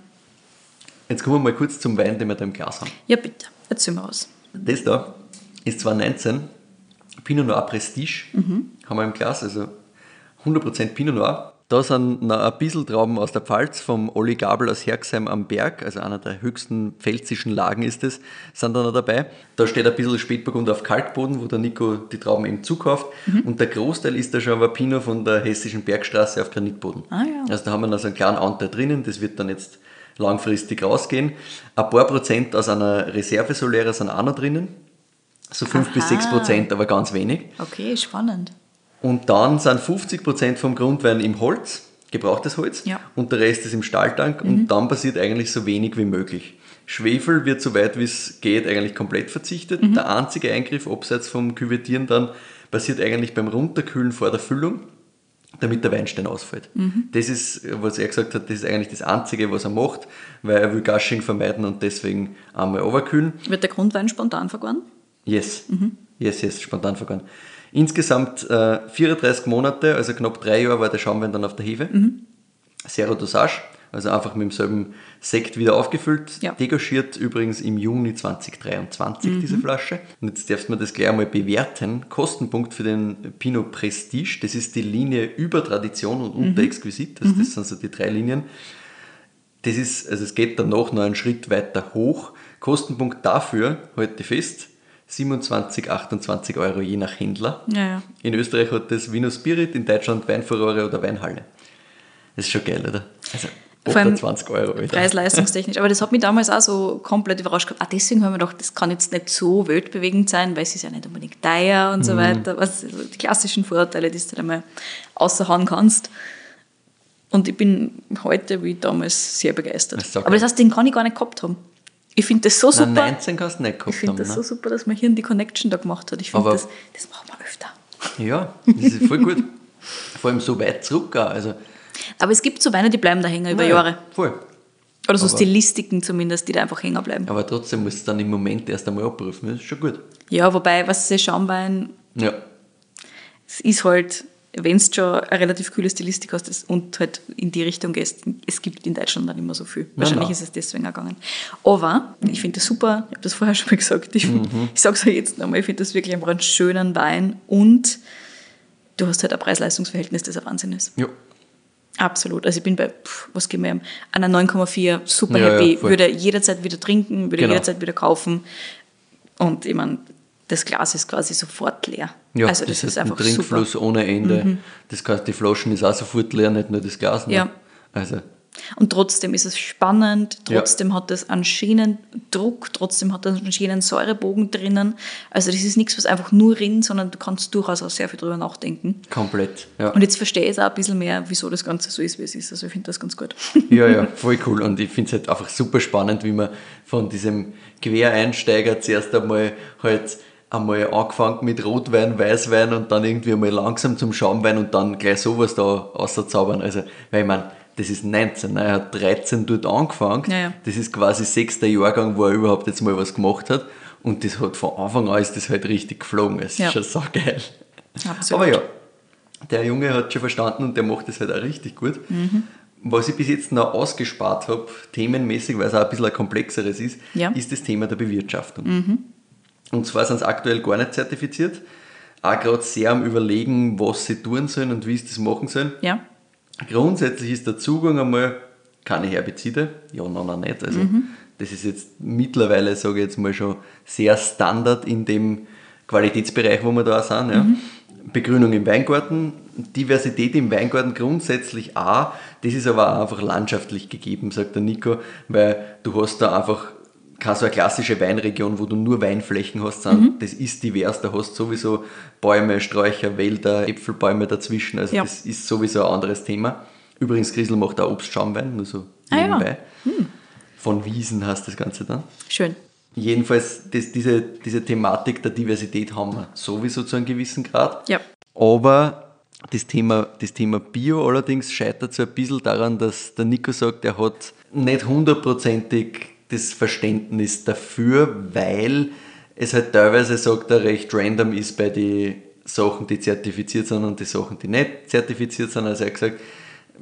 Jetzt kommen wir mal kurz zum Wein, den wir da im Glas haben.
Ja, bitte. Erzähl mal was.
Das da ist 2019 Pinot Noir Prestige,
Mhm.
haben wir im Glas, also 100% Pinot Noir. Da sind noch ein bisschen Trauben aus der Pfalz, vom Olli Gabel aus Herxheim am Berg, also einer der höchsten pfälzischen Lagen ist es, sind da noch dabei. Da steht ein bisschen Spätburgunder auf Kalkboden, wo der Nico die Trauben eben zukauft.
Mhm.
Und der Großteil ist da schon aber Pinot von der hessischen Bergstraße auf Granitboden.
Ah, ja.
Also da haben wir noch so einen kleinen Anteil drinnen, das wird dann jetzt langfristig rausgehen. Ein paar Prozent aus einer Reserve-Solera sind auch noch drinnen. So 5 bis
Aha.
6 Prozent, aber ganz wenig.
Okay, spannend.
Und dann sind 50% vom Grundwein im Holz, gebrauchtes Holz,
Ja.
und der Rest ist im Stahltank und dann passiert eigentlich so wenig wie möglich. Schwefel wird so weit wie es geht eigentlich komplett verzichtet. Der einzige Eingriff abseits vom Küvettieren dann passiert eigentlich beim Runterkühlen vor der Füllung, damit der Weinstein ausfällt. Das ist, was er gesagt hat, das ist eigentlich das Einzige, was er macht, weil er will Gushing vermeiden und deswegen einmal overkühlen.
Wird der Grundwein spontan vergoren?
Yes. Yes, yes, spontan vergoren. Insgesamt äh, 34 Monate, also knapp drei Jahre war der Schaumwein dann auf der Hefe. Zero Dosage, also einfach mit demselben Sekt wieder aufgefüllt.
Ja.
Degagiert übrigens im Juni 2023 diese Flasche. Und jetzt darfst du mir das gleich einmal bewerten. Kostenpunkt für den Pinot Prestige, das ist die Linie über Tradition und unter Exquisit, also das sind so die drei Linien. Das ist, also es geht danach noch einen Schritt weiter hoch. Kostenpunkt dafür, halte ich fest, 27, 28 Euro je nach Händler.
Ja, ja.
In Österreich hat das Vino Spirit, in Deutschland Weinfurore oder Weinhalle. Das ist schon geil, oder? Also
Vor allem
28 Euro.
Preis-leistungstechnisch. Aber das hat mich damals auch so komplett überrascht gehabt. Ah, deswegen haben wir gedacht, das kann jetzt nicht so weltbewegend sein, weil es ist ja nicht unbedingt teuer und
Mhm.
so weiter. Was, also die klassischen Vorurteile, die du dann einmal außerhauen kannst. Und ich bin heute wie damals sehr begeistert.
Das
Aber das heißt, den kann ich gar nicht gehabt haben. Ich finde das so super.
Nein, 19 kannst du nicht gehabt
ich finde das
ne?
so super, dass man hier die Connection da gemacht hat. Ich finde, das, das machen wir öfter.
Ja, das ist voll gut. Vor allem so weit zurück auch. Also,
Aber es gibt so Weine, die bleiben da hängen über
naja,
Jahre.
Voll.
Oder so
Aber-
Stilistiken zumindest, die da einfach hängen bleiben.
Aber trotzdem musst du es dann im Moment erst einmal abrufen. Das ist schon gut.
Ja, wobei, was ist Schaumwein,
Ja.
es ist halt, wenn du schon eine relativ kühle Stilistik hast und halt in die Richtung gehst, es gibt in Deutschland dann immer so viel. Wahrscheinlich
nein.
ist es deswegen gegangen. Aber ich finde das super, ich habe das vorher schon mal gesagt, ich, ich sage es ja jetzt nochmal, ich finde das wirklich einfach einen schönen Wein und du hast halt ein Preis-Leistungs-Verhältnis, das ein Wahnsinn ist.
Ja.
Absolut. Also ich bin bei, pff, was geben wir, einer 9,4 super
Ja, ja,
happy,
voll.
würde jederzeit wieder trinken, würde
Genau.
jederzeit wieder kaufen. Und ich meine, das Glas ist quasi sofort leer.
Ja,
also
das,
das, ist
hat
einfach
Trinkfluss
super.
ohne Ende. Das heißt, die Flaschen ist auch sofort leer, nicht nur das Glas. Ne?
Ja.
Also,
Und trotzdem ist es spannend,
Ja.
trotzdem hat es einen schönen Druck, trotzdem hat es einen schönen Säurebogen drinnen. Also das ist nichts, was einfach nur rinnt, sondern du kannst durchaus auch sehr viel drüber nachdenken.
komplett. Ja.
Und jetzt verstehe ich es auch ein bisschen mehr, wieso das Ganze so ist, wie es ist. Also ich finde das ganz gut.
Ja, ja, voll cool. Und ich finde es halt einfach super spannend, wie man von diesem Quereinsteiger zuerst einmal halt einmal angefangen mit Rotwein, Weißwein und dann irgendwie mal langsam zum Schaumwein und dann gleich sowas da auszaubern. Also, weil ich meine, das ist 19, ne? er hat 13 dort angefangen.
Ja, ja.
Das ist quasi sechster Jahrgang, wo er überhaupt jetzt mal was gemacht hat. Und das hat von Anfang an ist das halt richtig geflogen. Es
Ja.
ist schon so geil.
Absolut.
Aber ja, der Junge hat schon verstanden und der macht das halt auch richtig gut. Was ich bis jetzt noch ausgespart habe, themenmäßig, weil es auch ein bisschen ein komplexeres ist, ist das Thema der Bewirtschaftung. Und zwar sind sie aktuell gar nicht zertifiziert. Auch gerade sehr am Überlegen, was sie tun sollen und wie sie das machen sollen.
Ja,
Grundsätzlich ist der Zugang einmal keine Herbizide, ja, nein, nein, nicht. Also das ist jetzt mittlerweile, sage ich jetzt mal schon, sehr Standard in dem Qualitätsbereich, wo wir da sind. Ja. Begrünung im Weingarten, Diversität im Weingarten grundsätzlich auch, das ist aber auch einfach landschaftlich gegeben, sagt der Nico, weil du hast da einfach keine so eine klassische Weinregion, wo du nur Weinflächen hast, sondern das ist divers, da hast du sowieso Bäume, Sträucher, Wälder, Äpfelbäume dazwischen, also
Ja.
das ist sowieso ein anderes Thema. Übrigens, Griesel macht auch Obstschaumwein, nur so
Ah ja.
nebenbei. Von Wiesen heißt das Ganze dann.
schön.
Jedenfalls, das, diese, diese Thematik der Diversität haben wir sowieso zu einem gewissen Grad.
Ja.
Aber das Thema, das Thema Bio allerdings scheitert so ein bisschen daran, dass der Nico sagt, er hat nicht hundertprozentig das Verständnis dafür, weil es halt teilweise, sagt er, recht random ist bei den Sachen, die zertifiziert sind und die Sachen, die nicht zertifiziert sind. Also er hat gesagt,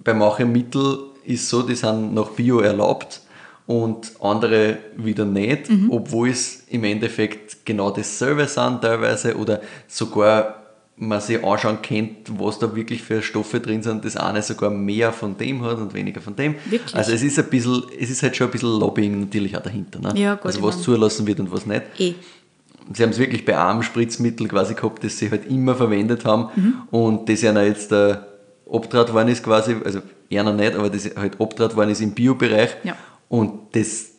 bei manchen Mitteln ist so, die sind nach Bio erlaubt und andere wieder nicht, obwohl es im Endeffekt genau dasselbe sind teilweise oder sogar man sich anschauen kennt, was da wirklich für Stoffe drin sind, das eine sogar mehr von dem hat und weniger von dem.
Wirklich?
Also es ist ein bisschen, es ist halt schon ein bisschen Lobbying natürlich auch dahinter. Ne?
Ja, gut,
also was zulassen wird und was nicht.
Eh.
Sie haben es wirklich bei einem Spritzmittel quasi gehabt, das sie halt immer verwendet haben
Mhm.
und das ja jetzt äh, obtrat worden ist quasi, also eher noch nicht, aber das halt obtrat worden ist im Biobereich
Ja.
und das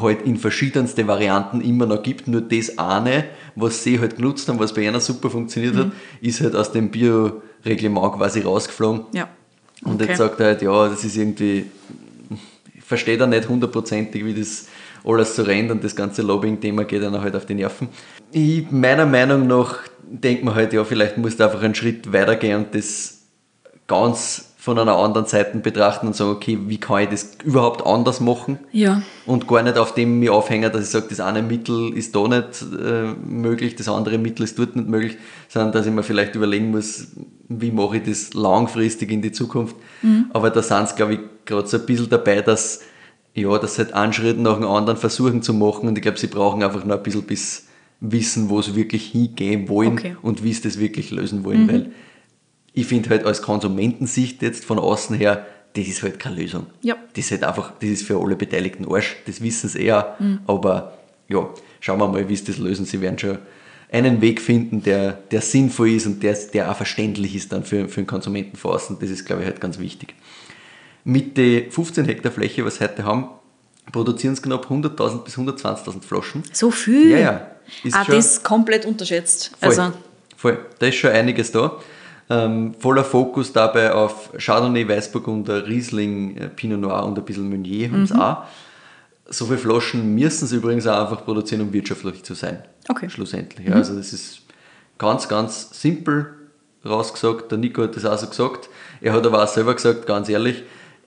halt in verschiedenste Varianten immer noch gibt, nur das eine, was sie halt genutzt haben, was bei einer super funktioniert
Mhm.
hat, ist halt aus dem Bioreglement quasi rausgeflogen.
Ja.
Und
Okay.
jetzt sagt er halt, ja, das ist irgendwie, ich verstehe da nicht hundertprozentig, wie das alles so rennt und das ganze Lobbying-Thema geht dann halt auf die Nerven. Ich, meiner Meinung nach denkt man halt, ja, vielleicht musst du einfach einen Schritt weitergehen und das ganz von einer anderen Seite betrachten und sagen, okay, wie kann ich das überhaupt anders machen?
Ja.
und gar nicht auf dem mich aufhängen, dass ich sage, das eine Mittel ist da nicht äh, möglich, das andere Mittel ist dort nicht möglich, sondern dass ich mir vielleicht überlegen muss, wie mache ich das langfristig in die Zukunft. Aber da sind es, glaube ich, gerade so ein bisschen dabei, dass ja, sie halt einen Schritt nach dem anderen versuchen zu machen und ich glaube, sie brauchen einfach noch ein bisschen bis wissen, wo sie wirklich hingehen wollen
Okay.
und wie sie das wirklich lösen wollen, weil ich finde halt als Konsumentensicht jetzt von außen her, das ist halt keine Lösung.
Ja.
Das ist halt einfach, das ist für alle Beteiligten Arsch, das wissen sie eher, aber ja, schauen wir mal, wie sie das lösen. Sie werden schon einen Weg finden, der, der sinnvoll ist und der, der auch verständlich ist dann für, für den Konsumenten von außen. Das ist, glaube ich, halt ganz wichtig. Mit den 15 Hektar Fläche, was sie heute haben, produzieren sie knapp 100.000 bis 120.000 Flaschen.
So viel?
Ja, ja. Ist
ah, das komplett unterschätzt.
Voll,
Also,
voll. Da ist schon einiges da. Ähm, voller Fokus dabei auf Chardonnay, Weißburgunder, Riesling, äh, Pinot Noir und ein bisschen Meunier haben
Mhm.
sie auch. So viele Flaschen müssen sie übrigens auch einfach produzieren, um wirtschaftlich zu sein.
Okay. Mhm.
Schlussendlich. Ja, also das ist ganz, ganz simpel rausgesagt. Der Nico hat das auch so gesagt. Er hat aber auch selber gesagt, ganz ehrlich,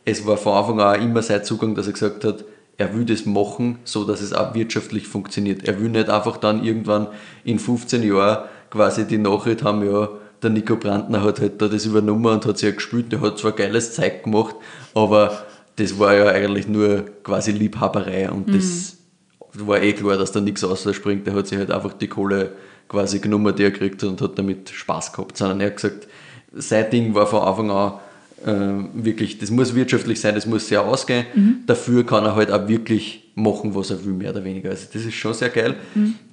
es war von Anfang an auch immer sein Zugang, dass er gesagt hat, er will das machen, so dass es auch wirtschaftlich funktioniert. Er will nicht einfach dann irgendwann in 15 Jahren quasi die Nachricht haben, ja, der Nico Brandner hat halt da das übernommen und hat sich ja gespielt, der hat zwar geiles Zeug gemacht, aber das war ja eigentlich nur quasi Liebhaberei und das war eh klar, dass da nichts rausspringt. Der hat sich halt einfach die Kohle quasi genommen, die er gekriegt hat und hat damit Spaß gehabt. Sondern er hat gesagt, sein Ding war von Anfang an äh, wirklich, das muss wirtschaftlich sein, das muss sehr ausgehen. Dafür kann er halt auch wirklich machen, was er will, mehr oder weniger. Also das ist schon sehr geil.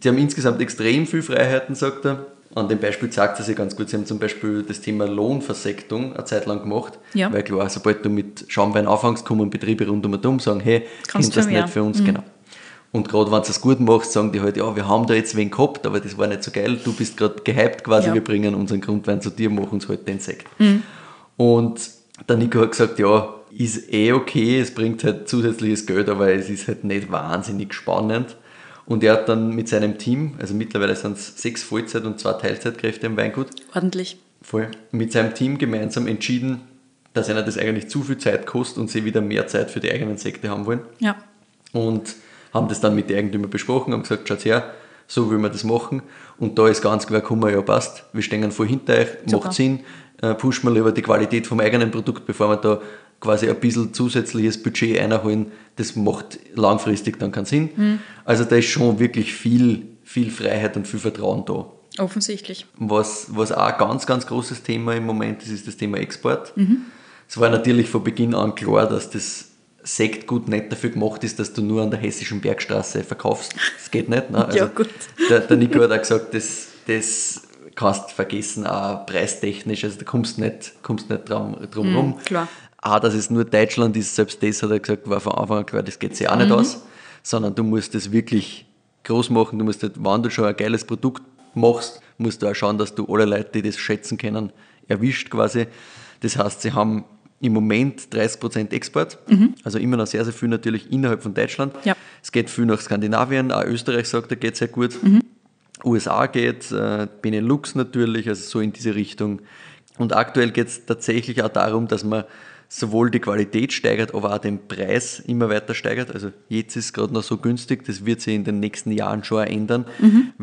Sie haben insgesamt extrem viel Freiheiten, sagt er. An dem Beispiel zeigt er sich ganz gut. Sie haben zum Beispiel das Thema Lohnversektung eine Zeit lang gemacht.
Ja.
Weil klar, sobald du mit Schaumwein anfängst, kommen Betriebe rund um und sagen, hey,
Kannst
das nicht für uns, genau. Und gerade wenn du es gut machst, sagen die halt, ja, wir haben da jetzt wen gehabt, aber das war nicht so geil, du bist gerade gehypt quasi,
Ja.
wir bringen unseren Grundwein zu dir, machen uns halt den Sekt. Und der Nico hat gesagt, ja, ist eh okay, es bringt halt zusätzliches Geld, aber es ist halt nicht wahnsinnig spannend. Und er hat dann mit seinem Team, also mittlerweile sind es sechs Vollzeit- und zwei Teilzeitkräfte im Weingut,
ordentlich.
voll, mit seinem Team gemeinsam entschieden, dass einer das eigentlich zu viel Zeit kostet und sie wieder mehr Zeit für die eigenen Sekte haben wollen
Ja.
und haben das dann mit den Eigentümern besprochen, haben gesagt, schaut her, so will man das machen. Und da ist ganz klar gekommen, ja passt, wir stehen voll hinter euch,
Super.
macht Sinn, äh, pushen wir lieber die Qualität vom eigenen Produkt, bevor wir da quasi ein bisschen zusätzliches Budget einholen. Das macht langfristig dann keinen Sinn.
Mhm.
Also da ist schon wirklich viel, viel Freiheit und viel Vertrauen da.
Offensichtlich.
Was, was auch ein ganz, ganz großes Thema im Moment ist, ist das Thema Export.
Mhm.
Es war natürlich von Beginn an klar, dass das Sektgut nicht dafür gemacht ist, dass du nur an der hessischen Bergstraße verkaufst. Das geht nicht. Ne?
Ja, gut.
Der, der Nico hat auch gesagt, das, das kannst du vergessen, auch preistechnisch. Also da kommst du nicht, kommst nicht drum, drum rum.
Mhm, klar.
Auch, dass es nur Deutschland ist, selbst das hat er gesagt, war von Anfang an klar, das geht sich auch nicht aus. Sondern du musst das wirklich groß machen. Du musst, halt, wenn du schon ein geiles Produkt machst, musst du auch schauen, dass du alle Leute, die das schätzen können, erwischt quasi. Das heißt, sie haben im Moment 30% Export, also immer noch sehr, sehr viel natürlich innerhalb von Deutschland.
Ja.
Es geht viel nach Skandinavien, auch Österreich sagt, er geht sehr gut. USA geht, äh, Benelux natürlich, also so in diese Richtung. Und aktuell geht es tatsächlich auch darum, dass man sowohl die Qualität steigert, aber auch den Preis immer weiter steigert. Also jetzt ist es gerade noch so günstig, das wird sich in den nächsten Jahren schon ändern,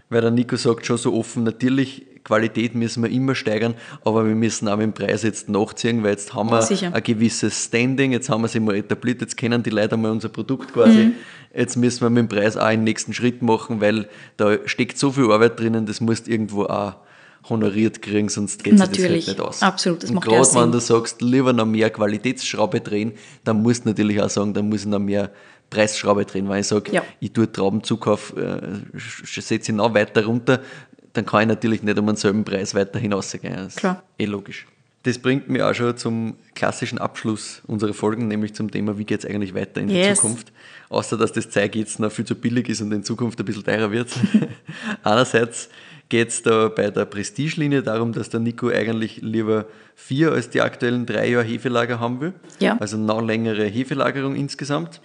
weil der Nico sagt schon so offen, natürlich Qualität müssen wir immer steigern, aber wir müssen auch mit dem Preis jetzt nachziehen, weil jetzt haben wir
Sicher.
ein gewisses Standing, jetzt haben wir es immer etabliert, jetzt kennen die Leute einmal unser Produkt quasi. Jetzt müssen wir mit dem Preis auch einen nächsten Schritt machen, weil da steckt so viel Arbeit drinnen, das musst irgendwo auch honoriert kriegen, sonst geht sich das halt
Natürlich.
nicht aus.
Absolut, das
Und
macht
gerade wenn
Sinn.
du sagst, lieber noch mehr Qualitätsschraube drehen, dann musst du natürlich auch sagen, dann muss ich noch mehr Preisschraube drehen, weil ich sage,
Ja.
ich tue Traubenzukauf, äh, setze ich noch weiter runter, dann kann ich natürlich nicht um denselben Preis weiter hinausgehen. Das ist
Klar.
Eh logisch. Das bringt mich auch schon zum klassischen Abschluss unserer Folgen, nämlich zum Thema, wie geht es eigentlich weiter in die
Yes.
Zukunft. Außer, dass das Zeug jetzt noch viel zu billig ist und in Zukunft ein bisschen teurer wird. Einerseits geht es da bei der Prestigelinie darum, dass der Nico eigentlich lieber vier als die aktuellen drei Jahre Hefelager haben will.
Ja.
Also noch längere Hefelagerung insgesamt.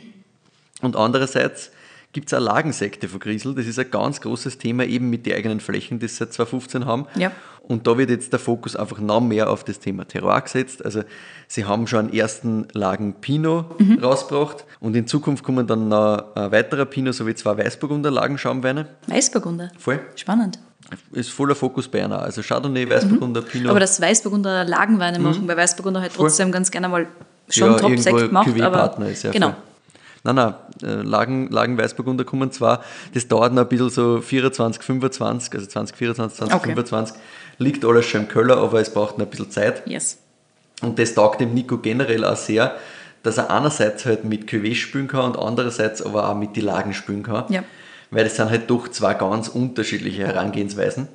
Und andererseits gibt es auch Lagensekte von Griesel. Das ist ein ganz großes Thema, eben mit den eigenen Flächen, die sie seit 2015 haben.
Ja.
Und da wird jetzt der Fokus einfach noch mehr auf das Thema Terroir gesetzt. Also sie haben schon einen ersten Lagen Pinot rausgebracht und in Zukunft kommen dann noch ein weiterer Pinot sowie zwei Weißburgunder Lagenschaumweine.
Weißburgunder.
Voll.
Spannend.
Ist voller Fokus bei einer. Also Chardonnay, Weißburgunder, Pinot.
Aber dass Weißburgunder Lagenweine machen, weil Weißburgunder halt trotzdem ganz gerne mal schon
ja,
Top-Sekt
irgendwo
macht. Aber,
Cuvée-Partner ist ja
genau.
voll. Nein, nein, äh, Lagen, Lagen Weißburgunder kommen zwar, das dauert noch ein bisschen so 24, 25, also 2024, 2025, liegt alles schon im Keller, aber es braucht noch ein bisschen Zeit.
Yes.
Und das taugt dem Nico generell auch sehr, dass er einerseits halt mit Cuvée spülen kann und andererseits aber auch mit die Lagen spülen kann.
Ja.
Weil das sind halt doch zwei ganz unterschiedliche Herangehensweisen.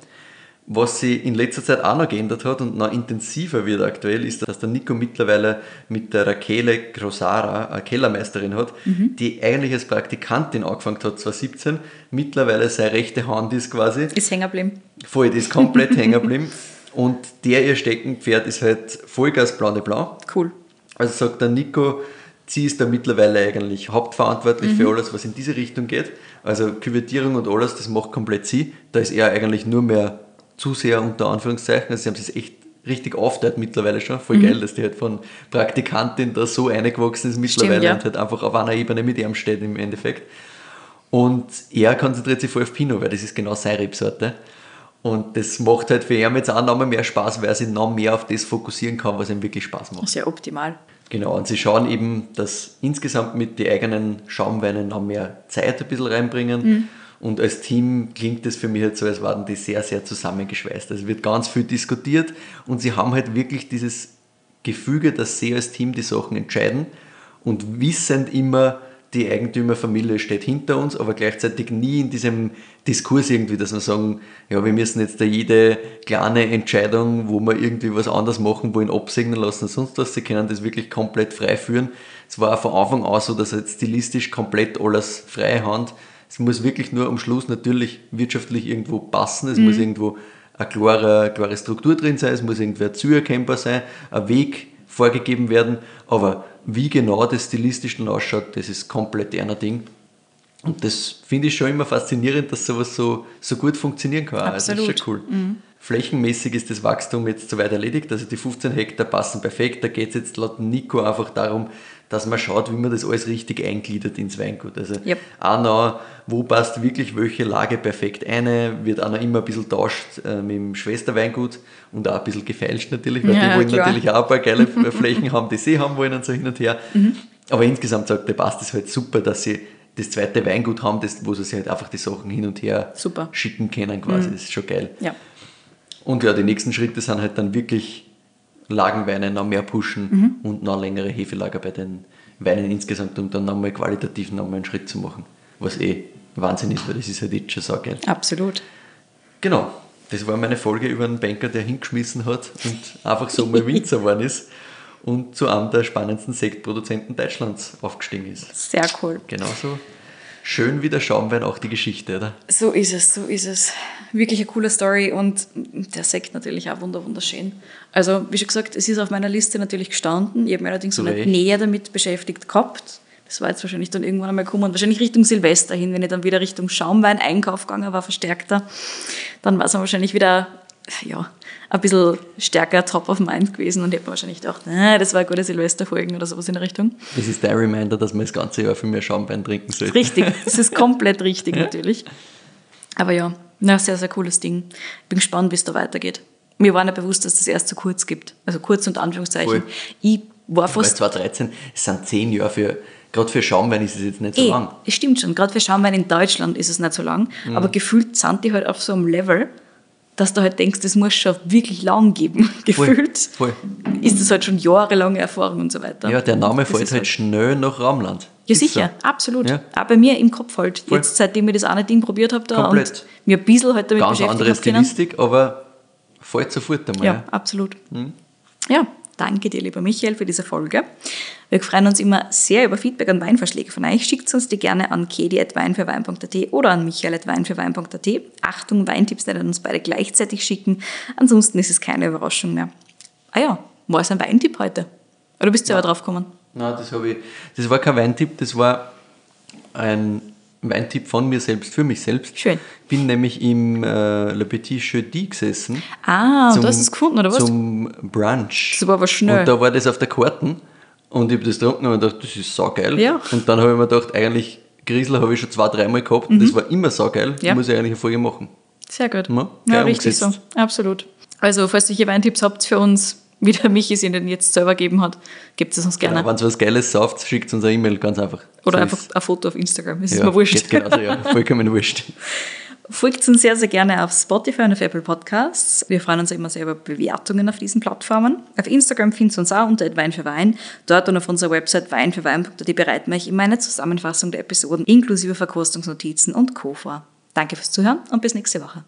Was sich in letzter Zeit auch noch geändert hat und noch intensiver wird aktuell, ist, dass der Nico mittlerweile mit der Rachele Grosara eine Kellermeisterin hat, die eigentlich als Praktikantin angefangen hat 2017, mittlerweile seine rechte Hand ist quasi.
Ist hängen geblieben.
Voll, die ist komplett hängen geblieben. Und der ihr Steckenpferd ist halt Vollgas Blanc de Blanc.
Cool.
Also sagt der Nico, sie ist da mittlerweile eigentlich hauptverantwortlich für alles, was in diese Richtung geht. Also Küvertierung und alles, das macht komplett sie. Da ist er eigentlich nur mehr Zuseher unter Anführungszeichen. Also sie haben es echt richtig aufteilt mittlerweile schon. Voll geil, dass die halt von Praktikantin da so eingewachsen ist mittlerweile
ja.
und halt einfach auf einer Ebene mit ihm steht im Endeffekt. Und er konzentriert sich voll auf Pinot, weil das ist genau seine Rebsorte. Und das macht halt für ihn jetzt auch noch mehr Spaß, weil er sich noch mehr auf das fokussieren kann, was ihm wirklich Spaß macht.
Ja optimal.
Genau, und sie schauen eben, dass insgesamt mit den eigenen Schaumweinen noch mehr Zeit ein bisschen reinbringen. Und als Team klingt es für mich halt so, als waren die sehr, sehr zusammengeschweißt. Also wird ganz viel diskutiert und sie haben halt wirklich dieses Gefüge, dass sie als Team die Sachen entscheiden und wissend immer, die Eigentümerfamilie steht hinter uns, aber gleichzeitig nie in diesem Diskurs irgendwie, dass wir sagen, ja, wir müssen jetzt da jede kleine Entscheidung, wo wir irgendwie was anders machen wollen, absegnen lassen, sonst was. Sie können das wirklich komplett frei führen. Es war von Anfang an so, dass jetzt stilistisch komplett alles freie Hand. Es muss wirklich nur am Schluss natürlich wirtschaftlich irgendwo passen. Es muss irgendwo eine klare, klare Struktur drin sein, es muss irgendwie ein Ziel erkennbar sein, ein Weg vorgegeben werden, aber wie genau das stilistisch dann ausschaut, das ist komplett einer Ding. Und das finde ich schon immer faszinierend, dass sowas so, so gut funktionieren kann. Also das ist schon cool. Flächenmäßig ist das Wachstum jetzt soweit erledigt, also die 15 Hektar passen perfekt. Da geht es jetzt laut Nico einfach darum, dass man schaut, wie man das alles richtig eingliedert ins Weingut. Also
Yep.
auch noch, wo passt wirklich welche Lage perfekt eine, wird auch noch immer ein bisschen tauscht äh, mit dem Schwesterweingut und auch ein bisschen gefeilscht natürlich, weil
Ja,
die wollen
klar.
natürlich auch ein paar geile Flächen haben, die sie haben wollen und so hin und her.
Mhm.
Aber insgesamt sagt der passt es halt super, dass sie das zweite Weingut haben, das, wo sie sich halt einfach die Sachen hin und her
Super. Mhm.
schicken können quasi. Das ist schon geil.
Ja.
Und ja, die nächsten Schritte sind halt dann wirklich Lagenweine noch mehr pushen
Mhm.
und noch längere Hefelager bei den Weinen insgesamt, um dann nochmal qualitativ nochmal einen Schritt zu machen. Was eh Wahnsinn ist, weil das ist halt jetzt schon saugeil.
Absolut.
Genau, das war meine Folge über einen Banker, der hingeschmissen hat und einfach so mal Winzer geworden ist und zu einem der spannendsten Sektproduzenten Deutschlands aufgestiegen ist.
Sehr cool.
Genauso schön wie der Schaumwein auch die Geschichte, oder?
So ist es, so ist es. Wirklich eine coole Story und der Sekt natürlich auch wunder- wunderschön. Also, wie schon gesagt, es ist auf meiner Liste natürlich gestanden. Ich habe mich allerdings noch nicht näher damit beschäftigt gehabt. Das war jetzt wahrscheinlich dann irgendwann einmal kommen. Wahrscheinlich Richtung Silvester hin, wenn ich dann wieder Richtung Schaumwein-Einkauf gegangen war, verstärkter. Dann war es dann wahrscheinlich wieder, ja, ein bisschen stärker top of mind gewesen und ich habe wahrscheinlich gedacht, na, das war eine gute Silvesterfolgen oder sowas in der Richtung.
Das ist der Reminder, dass man das ganze Jahr viel mehr Schaumwein trinken sollte.
Richtig, das ist komplett richtig natürlich. Aber ja, na, sehr, sehr cooles Ding. Bin gespannt, wie es da weitergeht. Mir war nicht bewusst, dass das erst so kurz gibt. Also kurz und Anführungszeichen.
Voll.
Ich war fast.
2013, es sind zehn Jahre für, gerade für Schaumwein ist es jetzt nicht so
Eh,
lang.
es stimmt schon. Gerade für Schaumwein in Deutschland ist es nicht so lang. Aber gefühlt sind die halt auf so einem Level, dass du halt denkst, das muss schon wirklich lang geben, gefühlt.
Voll.
Ist das halt schon jahrelange Erfahrung und so weiter.
Ja, der Name fällt
ist
halt schnell nach Raumland.
Ja, sicher,
so.
absolut.
Ja.
Auch bei mir im Kopf halt.
Voll.
Jetzt, seitdem ich das eine Ding probiert habe da
Komplett.
und mir ein bisschen halt damit
Ganz
beschäftigt
andere
habe können.
Stilistik, aber fällt sofort einmal.
Ja,
Ja.
absolut.
Hm.
Ja, danke dir, lieber Michael, für diese Folge. Wir freuen uns immer sehr über Feedback und Weinvorschläge von euch. Schickt uns die gerne an kedi.weinfürwein.at oder an michael.weinfürwein.at. Achtung, Weintipps an uns beide gleichzeitig schicken. Ansonsten ist es keine Überraschung mehr. Ah ja, war es ein Weintipp heute? Oder bist du selber drauf gekommen?
Nein, das habe ich. Das war kein Weintipp, das war ein Weintipp von mir selbst, für mich selbst.
Schön.
Bin nämlich im äh, Le Petit Jeudi gesessen.
Ah, du hast es gefunden, oder was?
Zum Brunch.
Das war aber schnell.
Und da war das auf der Karten und ich habe das getrunken und gedacht, das ist saugeil.
Ja.
Und dann habe ich mir gedacht, eigentlich Griesler habe ich schon zwei, dreimal gehabt und das war immer saugeil.
Mhm. Ja.
Muss ich eigentlich eine Folge machen.
Sehr gut.
Ja,
Ja, richtig so. Absolut. Also, falls ihr hier Weintipps habt für uns, wie der Michi es ihnen jetzt selber gegeben hat, gebt es uns gerne.
Genau, Wenn es was Geiles sauft, schickt uns eine E-Mail, ganz einfach.
Oder
So
einfach
ist-
ein Foto auf Instagram. Ist
ja,
mir wurscht.
Genauso, ja. Vollkommen wurscht.
Folgt uns sehr, sehr gerne auf Spotify und auf Apple Podcasts. Wir freuen uns immer sehr über Bewertungen auf diesen Plattformen. Auf Instagram findet ihr uns auch unter Wein für Wein. Dort und auf unserer Website weinfürwein.at bereiten wir euch immer eine Zusammenfassung der Episoden inklusive Verkostungsnotizen und Co. vor. Danke fürs Zuhören und bis nächste Woche.